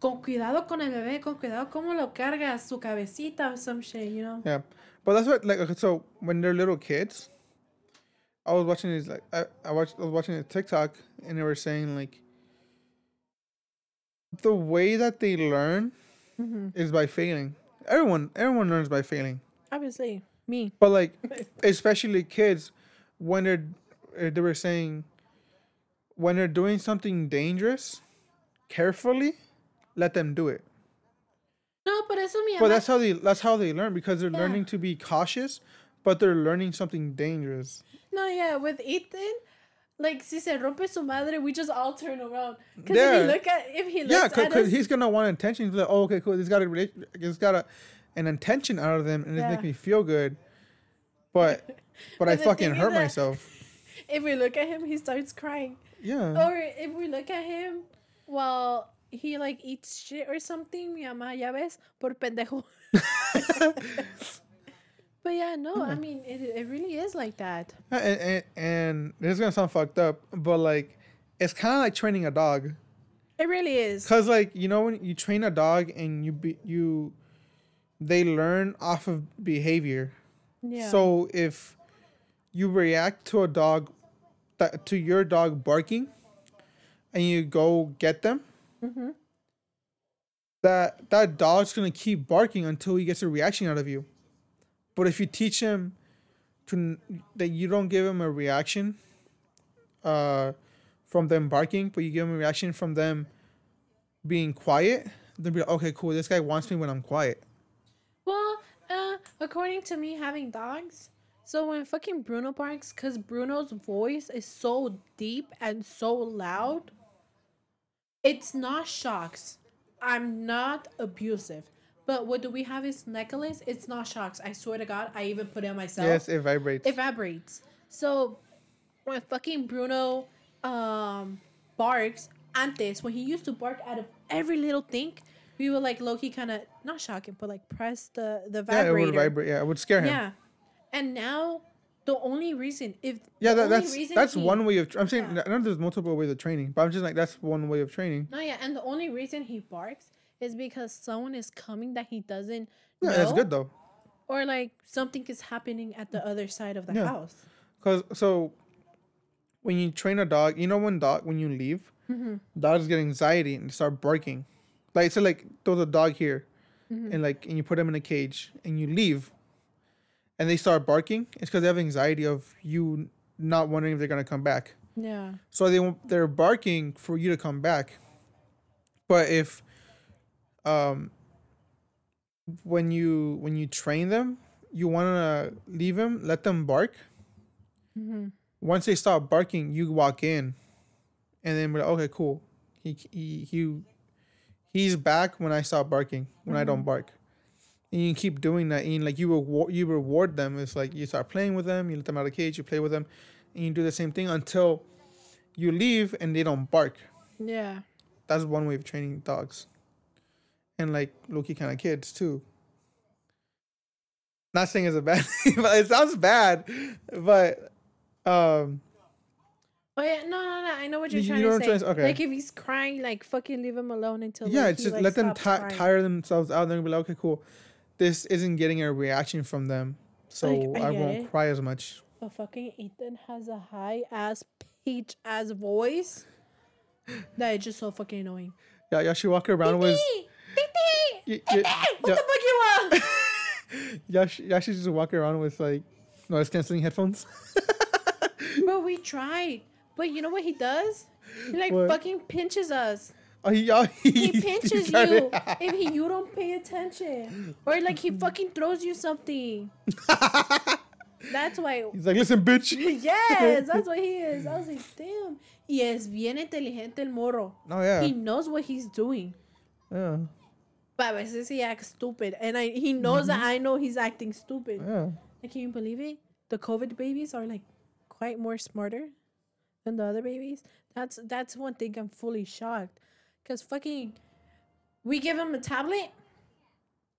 con cuidado con el bebé, con cuidado cómo lo cargas, su cabecita, or some shit, you know. yeah, but that's what like so when they're little kids, I was watching this like I I watched I was watching a TikTok and they were saying like the way that they learn Mm-hmm. is by failing. Everyone everyone learns by failing. Obviously, me. But like, especially kids, when they're uh, they were saying when they're doing something dangerous, carefully, let them do it. No, por eso mi But that's how they that's how they learn because they're Yeah. learning to be cautious, but they're learning something dangerous. No, yeah, with Ethan, like si se rompe su madre, we just all turn around. Because if Yeah. he look at if he looks Yeah, at because us, he's gonna want attention. He's like, oh, okay, cool. He's got a relation. He's got a an intention out of them, and it Yeah. makes me feel good. But but I fucking hurt myself. if we look at him, he starts crying. Yeah. Or if we look at him while he like eats shit or something, mi mamá, ya ves, por pendejo. but yeah, no, I mean, it, it really is like that. and, and, and this is gonna sound fucked up, but like, it's kind of like training a dog. It really is. Cause like you know when you train a dog and you be you, they learn off of behavior. Yeah. So if you react to a dog, that to your dog barking, and you go get them, Mhm. that that dog's gonna keep barking until he gets a reaction out of you. But if you teach him to n- that you don't give him a reaction, uh, from them barking, but you give him a reaction from them being quiet, they'll be like, okay, cool. This guy wants me when I'm quiet. Well, uh, according to me having dogs, so when fucking Bruno barks, because Bruno's voice is so deep and so loud, it's not shocks. I'm not abusive. But what do we have is necklace? It's not shocks. I swear to God, I even put it on myself. Yes, it vibrates. It vibrates. So when fucking Bruno um barks, antes, when he used to bark out of every little thing, we would like low key kind of not shock him, but like press the the yeah, it would vibrate. Yeah, it would scare him. Yeah. And now the only reason if Yeah, that, that's that's he- one way of. I'm saying Yeah. I know there's multiple ways of training, but I'm just like that's one way of training. No, yeah, and the only reason he barks is because someone is coming that he doesn't Yeah, know, that's good though, or like something is happening at the other side of the Yeah. house. cause so when you train a dog, you know when dog when you leave, mm-hmm. dogs get anxiety and start barking. Like so, like throw the dog here, and like and you put them in a cage and you leave, and they start barking. It's because they have anxiety of you not wondering if they're gonna come back. Yeah. So they they're barking for you to come back. But if um when you when you train them, you want to leave them, let them bark. Hmm. Once they stop barking, you walk in, and then we're like, okay, cool. He he he he's back when I stop barking. When I don't bark. And you keep doing that, and like you reward you reward them. It's like you start playing with them, you let them out of the cage, you play with them, and you do the same thing until you leave and they don't bark. Yeah. That's one way of training dogs, and like low key kind of kids too. Not saying it's a bad thing, but it sounds bad. But um, Oh yeah, no, no, no. I know what you're You trying know to what I'm say. trying to- okay. Like if he's crying, like fucking leave him alone until yeah, like, just like, let them stops ti crying. tire themselves out. Then be like, okay, cool. This isn't getting a reaction from them, so Like, I I, won't it. cry as much. But fucking Ethan has a high ass pitch ass voice that is just so fucking annoying. Yeah, yeah. She walk around with. Y- y- What yeah, the fuck you want? yeah, she, yeah, she just walking around with like noise canceling headphones. but we tried. But you know what he does? He like What? fucking pinches us. oh, he, yeah, oh, he, He pinches you if he, you don't pay attention. Or like he fucking throws you something. That's why He's like, listen, bitch. Yes, that's what he is. I was like, damn. Y es bien inteligente el morro. Oh yeah, He knows what he's doing. yeah, But a veces he acts stupid. And I he knows that mm-hmm. I know he's acting stupid. yeah. Like, can you believe it? The COVID babies are like quite more smarter than the other babies. That's that's one thing I'm fully shocked. Cause fucking we give him a tablet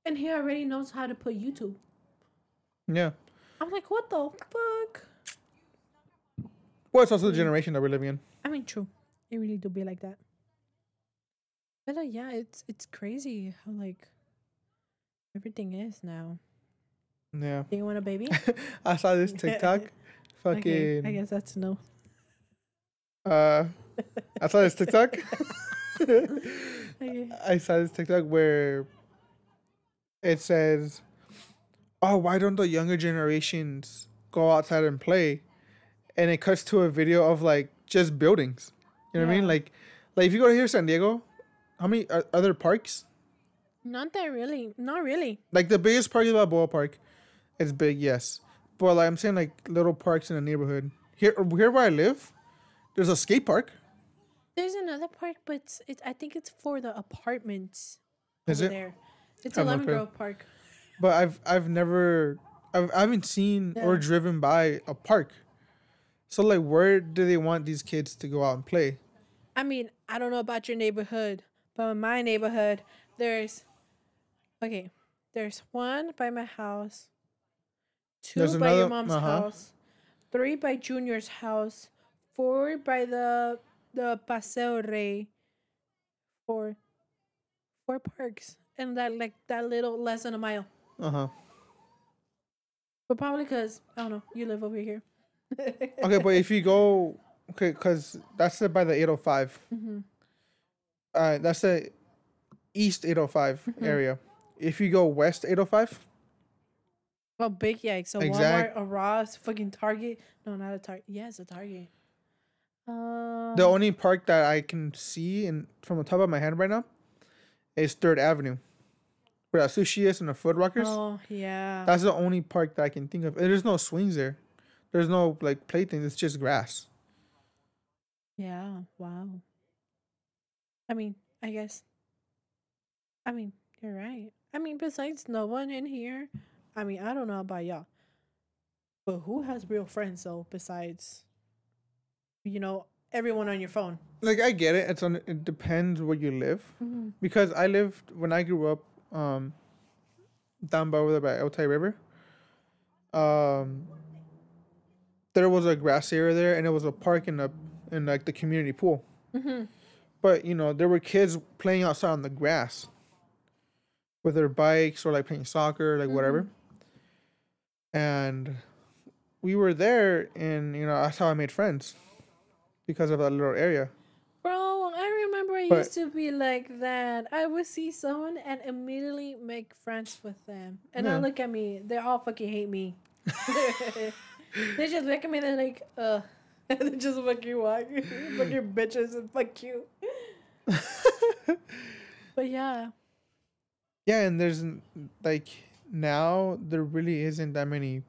and he already knows how to put YouTube. Yeah. I'm like, what the fuck? Well, it's also the generation that we're living in. I mean, true. It really do be like that. But uh, yeah, it's it's crazy how like everything is now. Yeah. Do you want a baby? I saw this TikTok. Fucking. okay, I guess that's no. Uh, I saw this TikTok. Okay. I saw this TikTok where it says, "Oh, why don't the younger generations go outside and play?" And it cuts to a video of like just buildings. You know what I mean? Like, like if you go to here, San Diego, how many are other parks? Not that really. Not really. Like the biggest park is Balboa Park. It's big, yes, but like I'm saying, like little parks in the neighborhood. Here, here where I live, there's a skate park. There's another park, but it's, it's I think it's for the apartments. Is over it? there? It's a Lemon. Grove Park. But I've I've never I've, I haven't seen or driven by a park. So like where do they want these kids to go out and play? I mean, I don't know about your neighborhood, but in my neighborhood, there's okay. There's one by my house, two There's by your another- mom's uh-huh. house, three by Junior's house, four by the the Paseo Rey, four, four parks, and that like that little less than a mile. Uh-huh. But probably because I don't know, you live over here. Okay, but if you go okay, cuz that's the, by the 805. Mhm. Uh that's the east 805 Mm-hmm. area. If you go west 805, Oh, big yikes! So Exact- Walmart, a Ross, fucking Target. No, not a Target. Yeah, a Target. Um, the only park that I can see in from the top of my head right now is 3rd Avenue. Where that sushi is and the foot rockers. Oh yeah. That's the only park that I can think of. And there's no swings there. There's no like playthings. It's just grass. yeah. Wow. I mean, I guess. I mean, you're right. I mean, besides no one in here. I mean, I don't know about y'all, but who has real friends though? Besides, you know, everyone on your phone. Like I get it. It's on. It depends where you live. Mm-hmm. Because I lived when I grew up, um, down by over there by Otay River. Um, there was a grass area there, and it was a park in the in like the community pool. Mm-hmm. But you know, there were kids playing outside on the grass with their bikes or like playing soccer, like whatever. And we were there, and you know, that's how I made friends because of that little area. Bro, I remember it But- used to be like that. I would see someone and immediately make friends with them. And Yeah. now look at me. They all fucking hate me. they just look at me, and they're like, uh and they just fucking walk. fucking bitches and fuck you. But yeah. yeah, and there's like now there really isn't that many.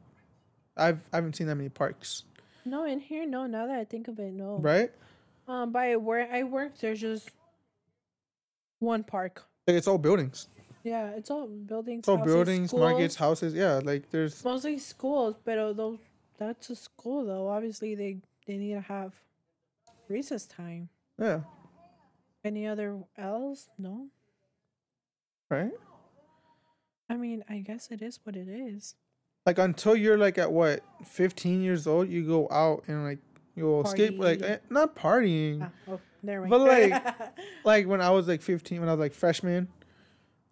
I've I haven't seen that many parks, No, in here, no, now that I think of it, no. right? Um by where I work there's just one park. Like it's all buildings. Yeah, it's all buildings. It's all houses, buildings, schools. markets, houses. Yeah, like there's Mostly schools, but those that's a school though. Obviously, they they need to have recess time. yeah, Any other else? No. right. I mean, I guess it is what it is. Like until you're like at what 15 years old, you go out and like you'll escape like eh, not partying. Ah, oh, never mind. But, like- like when I was like 15, when I was like freshman,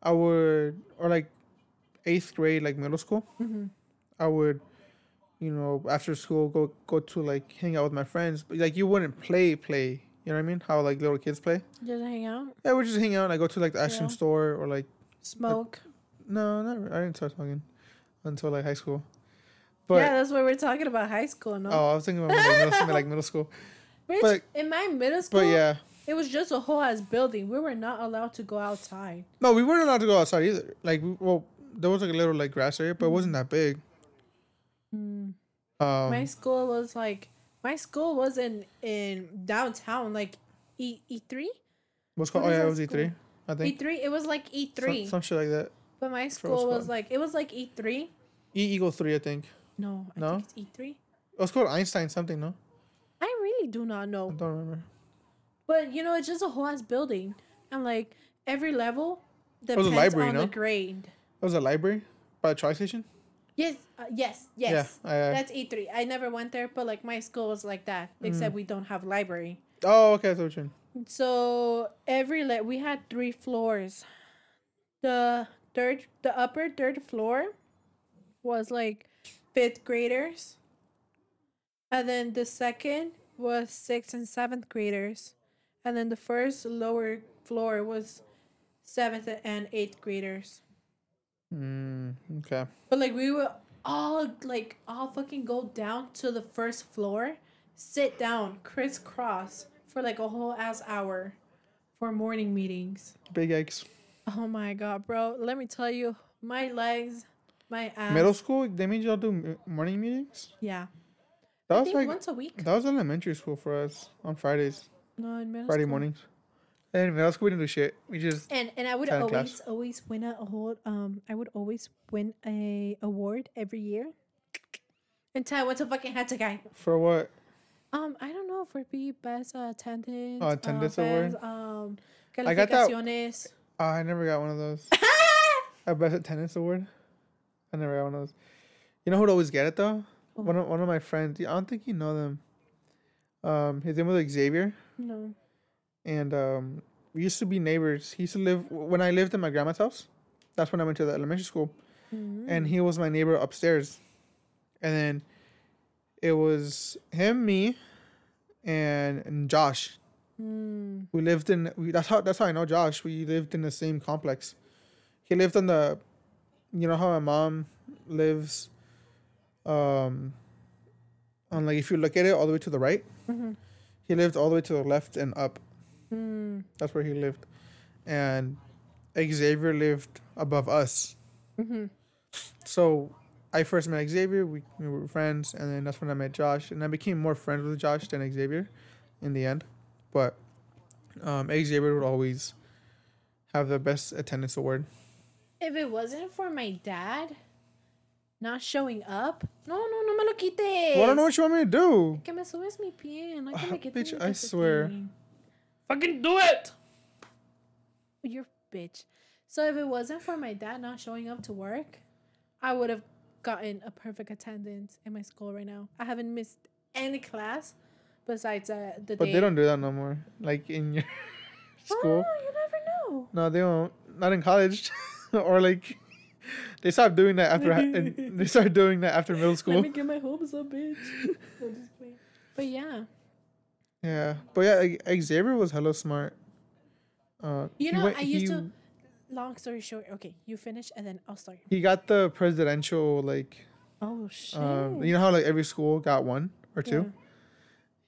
I would or like eighth grade, like middle school, Mhm. I would, you know, after school go go to like hang out with my friends. But like you wouldn't play play. You know what I mean? How like little kids play. just hang out, Yeah, we just hang out. and I go to like the ice cream Yeah. store or like smoke. no, not I didn't start talking until like high school. yeah, that's what we're talking about. High school, no. oh, I was thinking about like middle, school- like middle school. Which but- in my middle school, But yeah, it was just a whole ass building. We were not allowed to go outside. no, we weren't allowed to go outside either. Like, well, there was like a little like grass area, but it wasn't that big. Mm. Um, my school was like my school was in in downtown, like E E three. what's called? what Oh yeah, it was E three. I think E three. It was like E three. some shit like that. but my school was like it was like E three. E equal three, I think. No, I No? think it's E three. It was called Einstein something. No, I really do not know. I don't remember. but you know, it's just a whole ass building, and like every level was depends a library, on no? the grade. It was a library by the tri station. Yes, uh, yes, yes. Yeah. I, I, That's E three. I never went there, but like my school was like that, Mm. except we don't have library. oh, okay. So you. So every le- we had three floors. The third, the upper third floor, was like fifth graders, and then the second was sixth and seventh graders, and then the first lower floor was seventh and eighth graders. Mm, okay. But like we would all like all fucking go down to the first floor, sit down crisscross for like a whole ass hour for morning meetings. Big eggs. Oh my god, bro. Let me tell you, my legs, my. Middle school. They made y'all do morning meetings. Yeah. That I was like once a week. that was elementary school for us on Fridays, No, in middle Friday school. mornings. And middle school we didn't do shit. We just And and I would always class. always win a award. Um, I would always win a award every year. Until I went to fucking Hatsugai. for what? Um, I don't know for be best uh, attendance. Oh, attendance uh, award? best, Um, I got that- calificaciones. Oh, I never got one of those. A best attendance award. I never got one of those. You know who'd always get it though? Who? One of one of my friends. I don't think you know them. Um, his name was Xavier, no. and um, we used to be neighbors. He used to live when I lived in my grandma's house. That's when I went to the elementary school, Mm. and he was my neighbor upstairs. And then it was him, me, and, and Josh. Mm. We lived in. We, that's how. That's how I know Josh. We lived in the same complex. He lived on the. You know how my mom lives. Um. On like if you look at it all the way to the right, Mhm. he lived all the way to the left and up. Mm. That's where he lived, and Xavier lived above us. Mm-hmm. So I first met Xavier. We, we were friends, and then that's when I met Josh, and I became more friends with Josh than Xavier, in the end. But um, Xavier would always have the best attendance award. If it wasn't for my dad not showing up, no, no, no me lo quites. Well, I don't know what you want me to do. Que me subes mi pie. No Ah, que me quites bitch, I swear. calcetín. Fucking do it. You're bitch. So if it wasn't for my dad not showing up to work, I would have gotten a perfect attendance in my school right now. I haven't missed any class besides uh, the But day. they don't do that no more. Like in your school. Oh, you never know. No, they don't. Not in college, or like they stopped doing that after. and they started doing that after middle school. Let me get my hopes up, bitch. But yeah, Yeah, but yeah, like, Xavier was hella smart. Uh, You know, went- I used he- to. Long story short, okay, you finish and then I'll start. He got the presidential like. Oh shit! Um, you know how like every school got one or two. Yeah.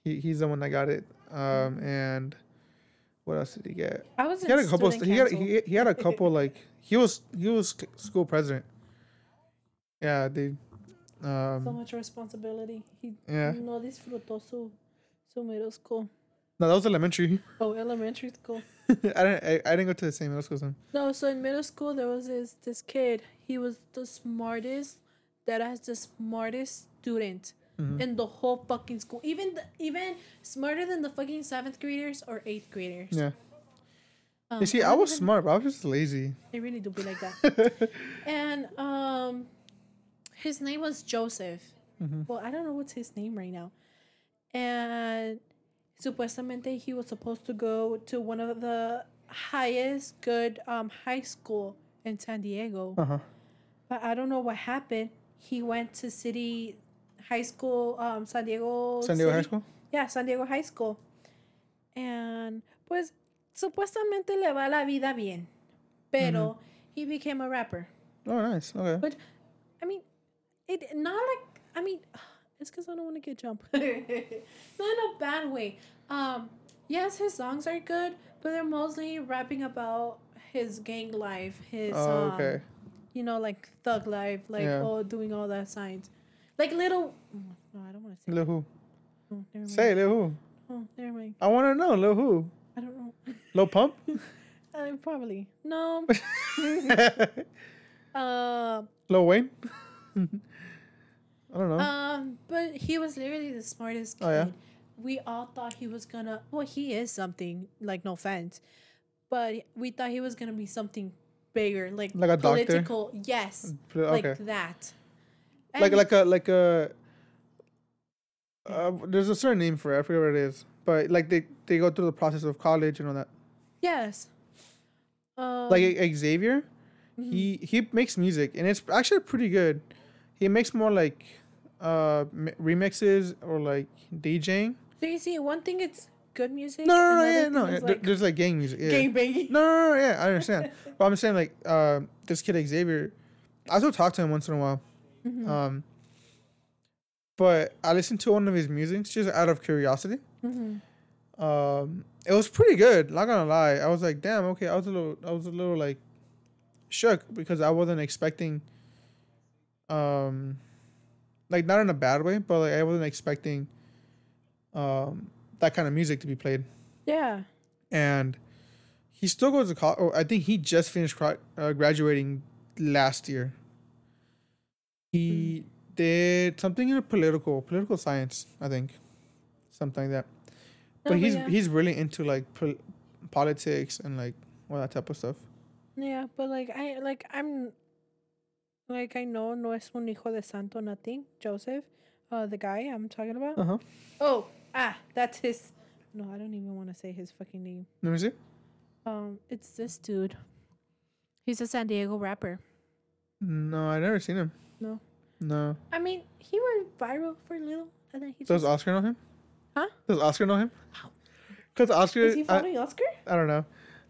He he's the one that got it. Um, and what else did he get? I was. He had a couple. student He had he, he had a couple like he was he was school president. Yeah, dude. so Um, much responsibility. He yeah. no disfrutó su su middle school. No, that was elementary. Oh, elementary school. I didn't. I, I didn't go to the same middle school him. No, so in middle school there was this this kid. He was the smartest. That has the smartest student Mhm. in the whole fucking school. Even the, even smarter than the fucking seventh graders or eighth graders. Yeah. Um, You see, I was smart, but I was just lazy. They really do be like that. and um, his name was Joseph. Mhm. Well, I don't know what's his name right now. And supuestamente he was supposed to go to one of the highest good um high school in San Diego. Uh huh. But I don't know what happened. He went to city high school, um, San Diego. San Diego High School. Yeah, San Diego High School. And pues supuestamente le va la vida bien. Pero he became a rapper. Oh, nice. Okay. But I mean, it not like I mean, it's because I don't want to get jumped. not in a bad way. Um, yes, his songs are good, but they're mostly rapping about his gang life, his Oh, um, you know, like thug life, like Yeah. oh, doing all that signs, like little. No, I don't want to say. Lil who? Oh. Say Lil who? Oh, never mind. I want to know Lil who? I don't know. Lil Pump? Uh, probably no. uh, Lil Wayne? I don't know. um, but he was literally the smartest kid. Oh, yeah? We all thought he was gonna. Well, he is something. Like no offense, but we thought he was gonna be something bigger, like Like a doctor? political. Yes, Pl- okay. like that. like like a like a uh, there's a certain name for it. I forget what it is. But like they they go through the process of college and all that. yes. Um, Like Xavier, mhm. he he makes music and it's actually pretty good. He makes more like uh m- remixes or like DJing. So you see, one thing it's good music. No, no, no, yeah, no. there- like, there's like gang music. Yeah. gang banging. No, no, no, no, yeah, I understand. but I'm saying like uh, this kid Xavier, I still talk to him once in a while. Mhm. Um, but I listened to one of his music just out of curiosity. Mhm. Um, it was pretty good. Not gonna lie, I was like, damn, okay. I was a little, I was a little like shook because I wasn't expecting, um, like not in a bad way, but like I wasn't expecting, um, that kind of music to be played. Yeah. And he still goes to college. Oh, I think he just finished uh, graduating last year. He did something in political political science, I think, something like that. But he's yeah. he's really into like pol- politics and like all that type of stuff. Yeah, but like I like I'm like I know no es un hijo de santo nothing, Joseph, uh the guy I'm talking about. Uh huh. Oh, ah, that's his No, I don't even want to say his fucking name. Let me see. Um it's this dude. He's a San Diego rapper. No, I never seen him. No. No. I mean, he went viral for a little and then he Does just Oscar know him? Huh? Does Oscar know him? Because Oscar, Is he I, following Oscar? I don't know.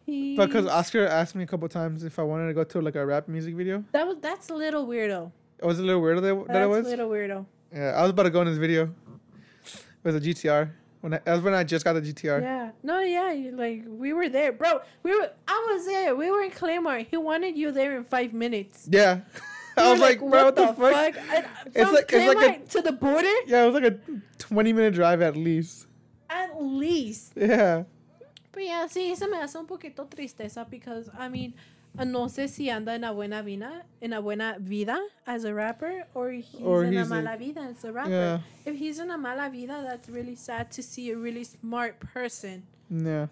He Because Oscar asked me a couple times if I wanted to go to like a rap music video. That was that's a little weirdo. Oh, it was a little weird that, that That's it was. a little weirdo. Yeah, I was about to go in his video. With a GTR. When I, that was when I just got the GTR. Yeah. No, yeah, you, like we were there, bro. We were. I was there. We were in Claymore. He wanted you there in five minutes. Yeah. I was like, bro, what the fuck? And It's like- it's like a- to the border, Yeah, it was like a 20 minute drive at least. at least. Yeah. But yeah, sí, se me hace un poquito tristeza because I mean, no sé si anda en la buena vida, en la buena vida as a rapper, or he's Or in a he's, like- mala vida as a rapper. Yeah. If he's in a mala vida, that's really sad to see a really smart person Yeah.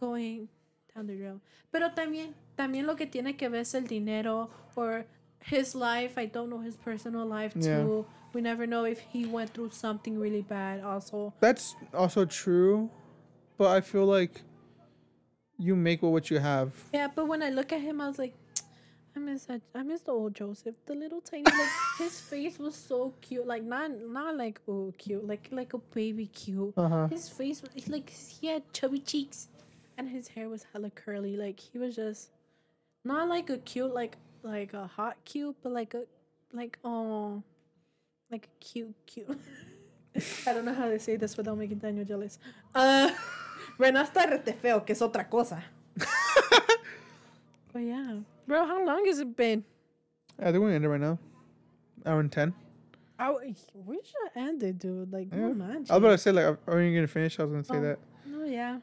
going down the road. Pero también, también lo que tiene que ver es el dinero or his life. I don't know his personal life Yeah. too. We never know if he went through something really bad also. That's also true. But I feel like you make with what you have. Yeah, but when I look at him, I was like, I miss that. I miss the old Joseph, the little tiny. Like his face was so cute, like not not like oh cute, like like a baby cute. Uh huh. His face was like he had chubby cheeks. and his hair was hella curly. Like he was just not like a cute, like like a hot cute, but like a like oh, like a cute cute. I don't know how to say this without making Daniel jealous. Uh, bueno, hasta rete feo, que es otra cosa. but yeah, bro, how long has it been? I think we're gonna end it right now. Hour and ten. Oh, we should end it, dude. Like, Yeah. no man. I was about to say like, are you gonna finish? I was gonna say Oh. that. Oh yeah.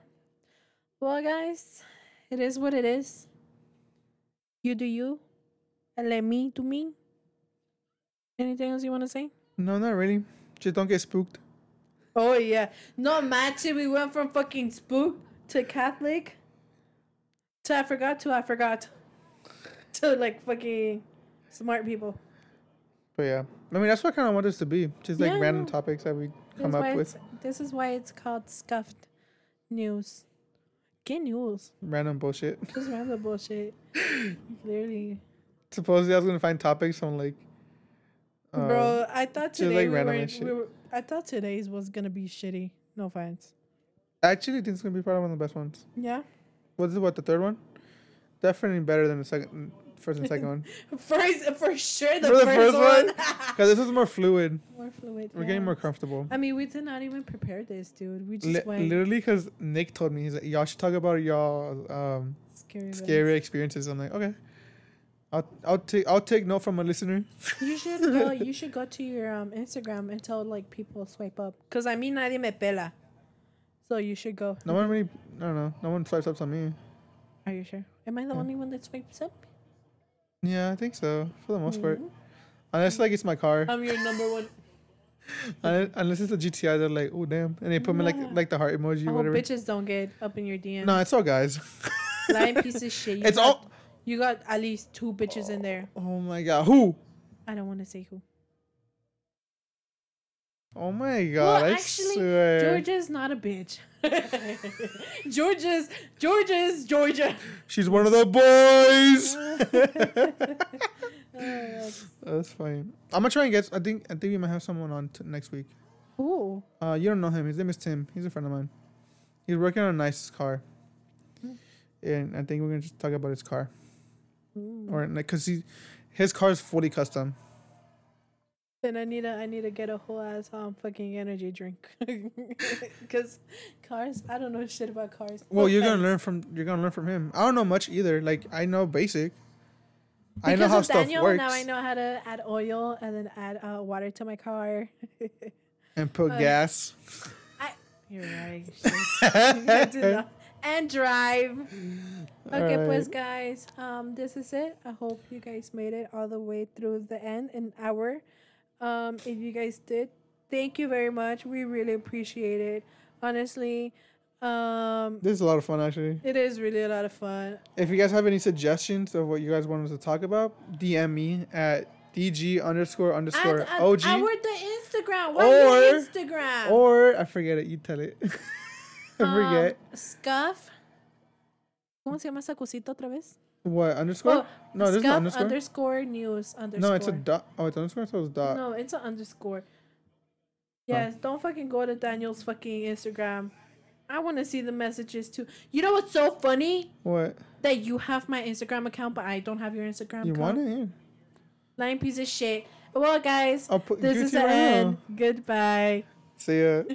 Well, guys, it is what it is. You do you. And let me do me. Anything else you want to say? No, not really. Just don't get spooked. Oh yeah. No matching. We went from fucking spook to Catholic to I forgot to I forgot to like fucking smart people. But yeah, I mean that's what I kind of want us to be. Just like Yeah, random topics that we come That's up with. This is why it's called scuffed news. Get news. Random bullshit. Just random bullshit. Clearly. Supposedly I was gonna find topics on like. uh, Bro, I thought today like, we, were, we were. I thought today's was gonna be shitty. No offense. I actually think it's gonna be probably one of the best ones. Yeah. What is it? What the third one? Definitely better than the second, first and second one. First, for sure, the, For the first, first one. Because this is more fluid. more fluid. We're yeah. getting more comfortable. I mean, we did not even prepare this, dude. We just Li- went literally, because Nick told me he's like, y'all should talk about y'all um, scary. events. scary experiences. I'm like, okay. I'll I'll take I'll take note from a listener. You should go. You should go to your um Instagram and tell like people swipe up. Cause I mean, nadie me pela. So you should go. No one really, I don't know. No one swipes up on me. Are you sure? Am I the Yeah. only one that swipes up? Yeah, I think so for the most part. Mhm. Unless like it's my car. I'm your number one. Unless, it's a GTI, they're like, oh damn, and they put me like like the heart emoji, hope whatever. bitches don't get up in your DM. No, it's all guys. Lying piece of shit. You It's all. You got at least two bitches in there. Oh my god, who? I don't want to say who. Oh my god, I actually, swear. Georgia's not a bitch. Georgia's Georgia's Georgia. She's one of the boys. Uh, that's- funny. I'm gonna try and get. I think. I think we might have someone on t- next week. Ooh. Uh, you don't know him. His name is Tim. He's a friend of mine. He's working on a nice car, Hmm. and I think we're gonna just talk about his car. Or like, cause he, his car is fully custom. Then I need to I need to get a whole ass um fucking energy drink. Cause cars, I don't know shit about cars. Well, No you're gonna learn from you're gonna learn from him. I don't know much either. Like I know basic. I know Because how stuff Daniel, works Now I know how to add oil and then add uh, water to my car. and put Uh, gas. I, you're right. I did not- and drive. Okay, pues guys, um, this is it. I hope you guys made it all the way through the end, an hour. Um, if you guys did, thank you very much. We really appreciate it. Honestly, um, This is a lot of fun actually. it is really a lot of fun. If you guys have any suggestions of what you guys want us to talk about, DM me at DG underscore underscore And, and OG. our the Instagram. What Or- is Instagram? Or I forget it. You tell it. I Um, forget. Scuff. ¿Cómo se llama esa cosita otra vez? What underscore? Oh, no, there's no underscore. underscore news underscore. no, it's a dot. Oh, it's underscore. So it's dot. No, it's an underscore. Yes, don't fucking go to Daniel's fucking Instagram. I want to see the messages too. You know what's so funny? What? That you have my Instagram account, but I don't have your Instagram You account. want it? Yeah. Lying piece of shit. Well, guys, I'll put. this is the you right now. end. Goodbye. See ya.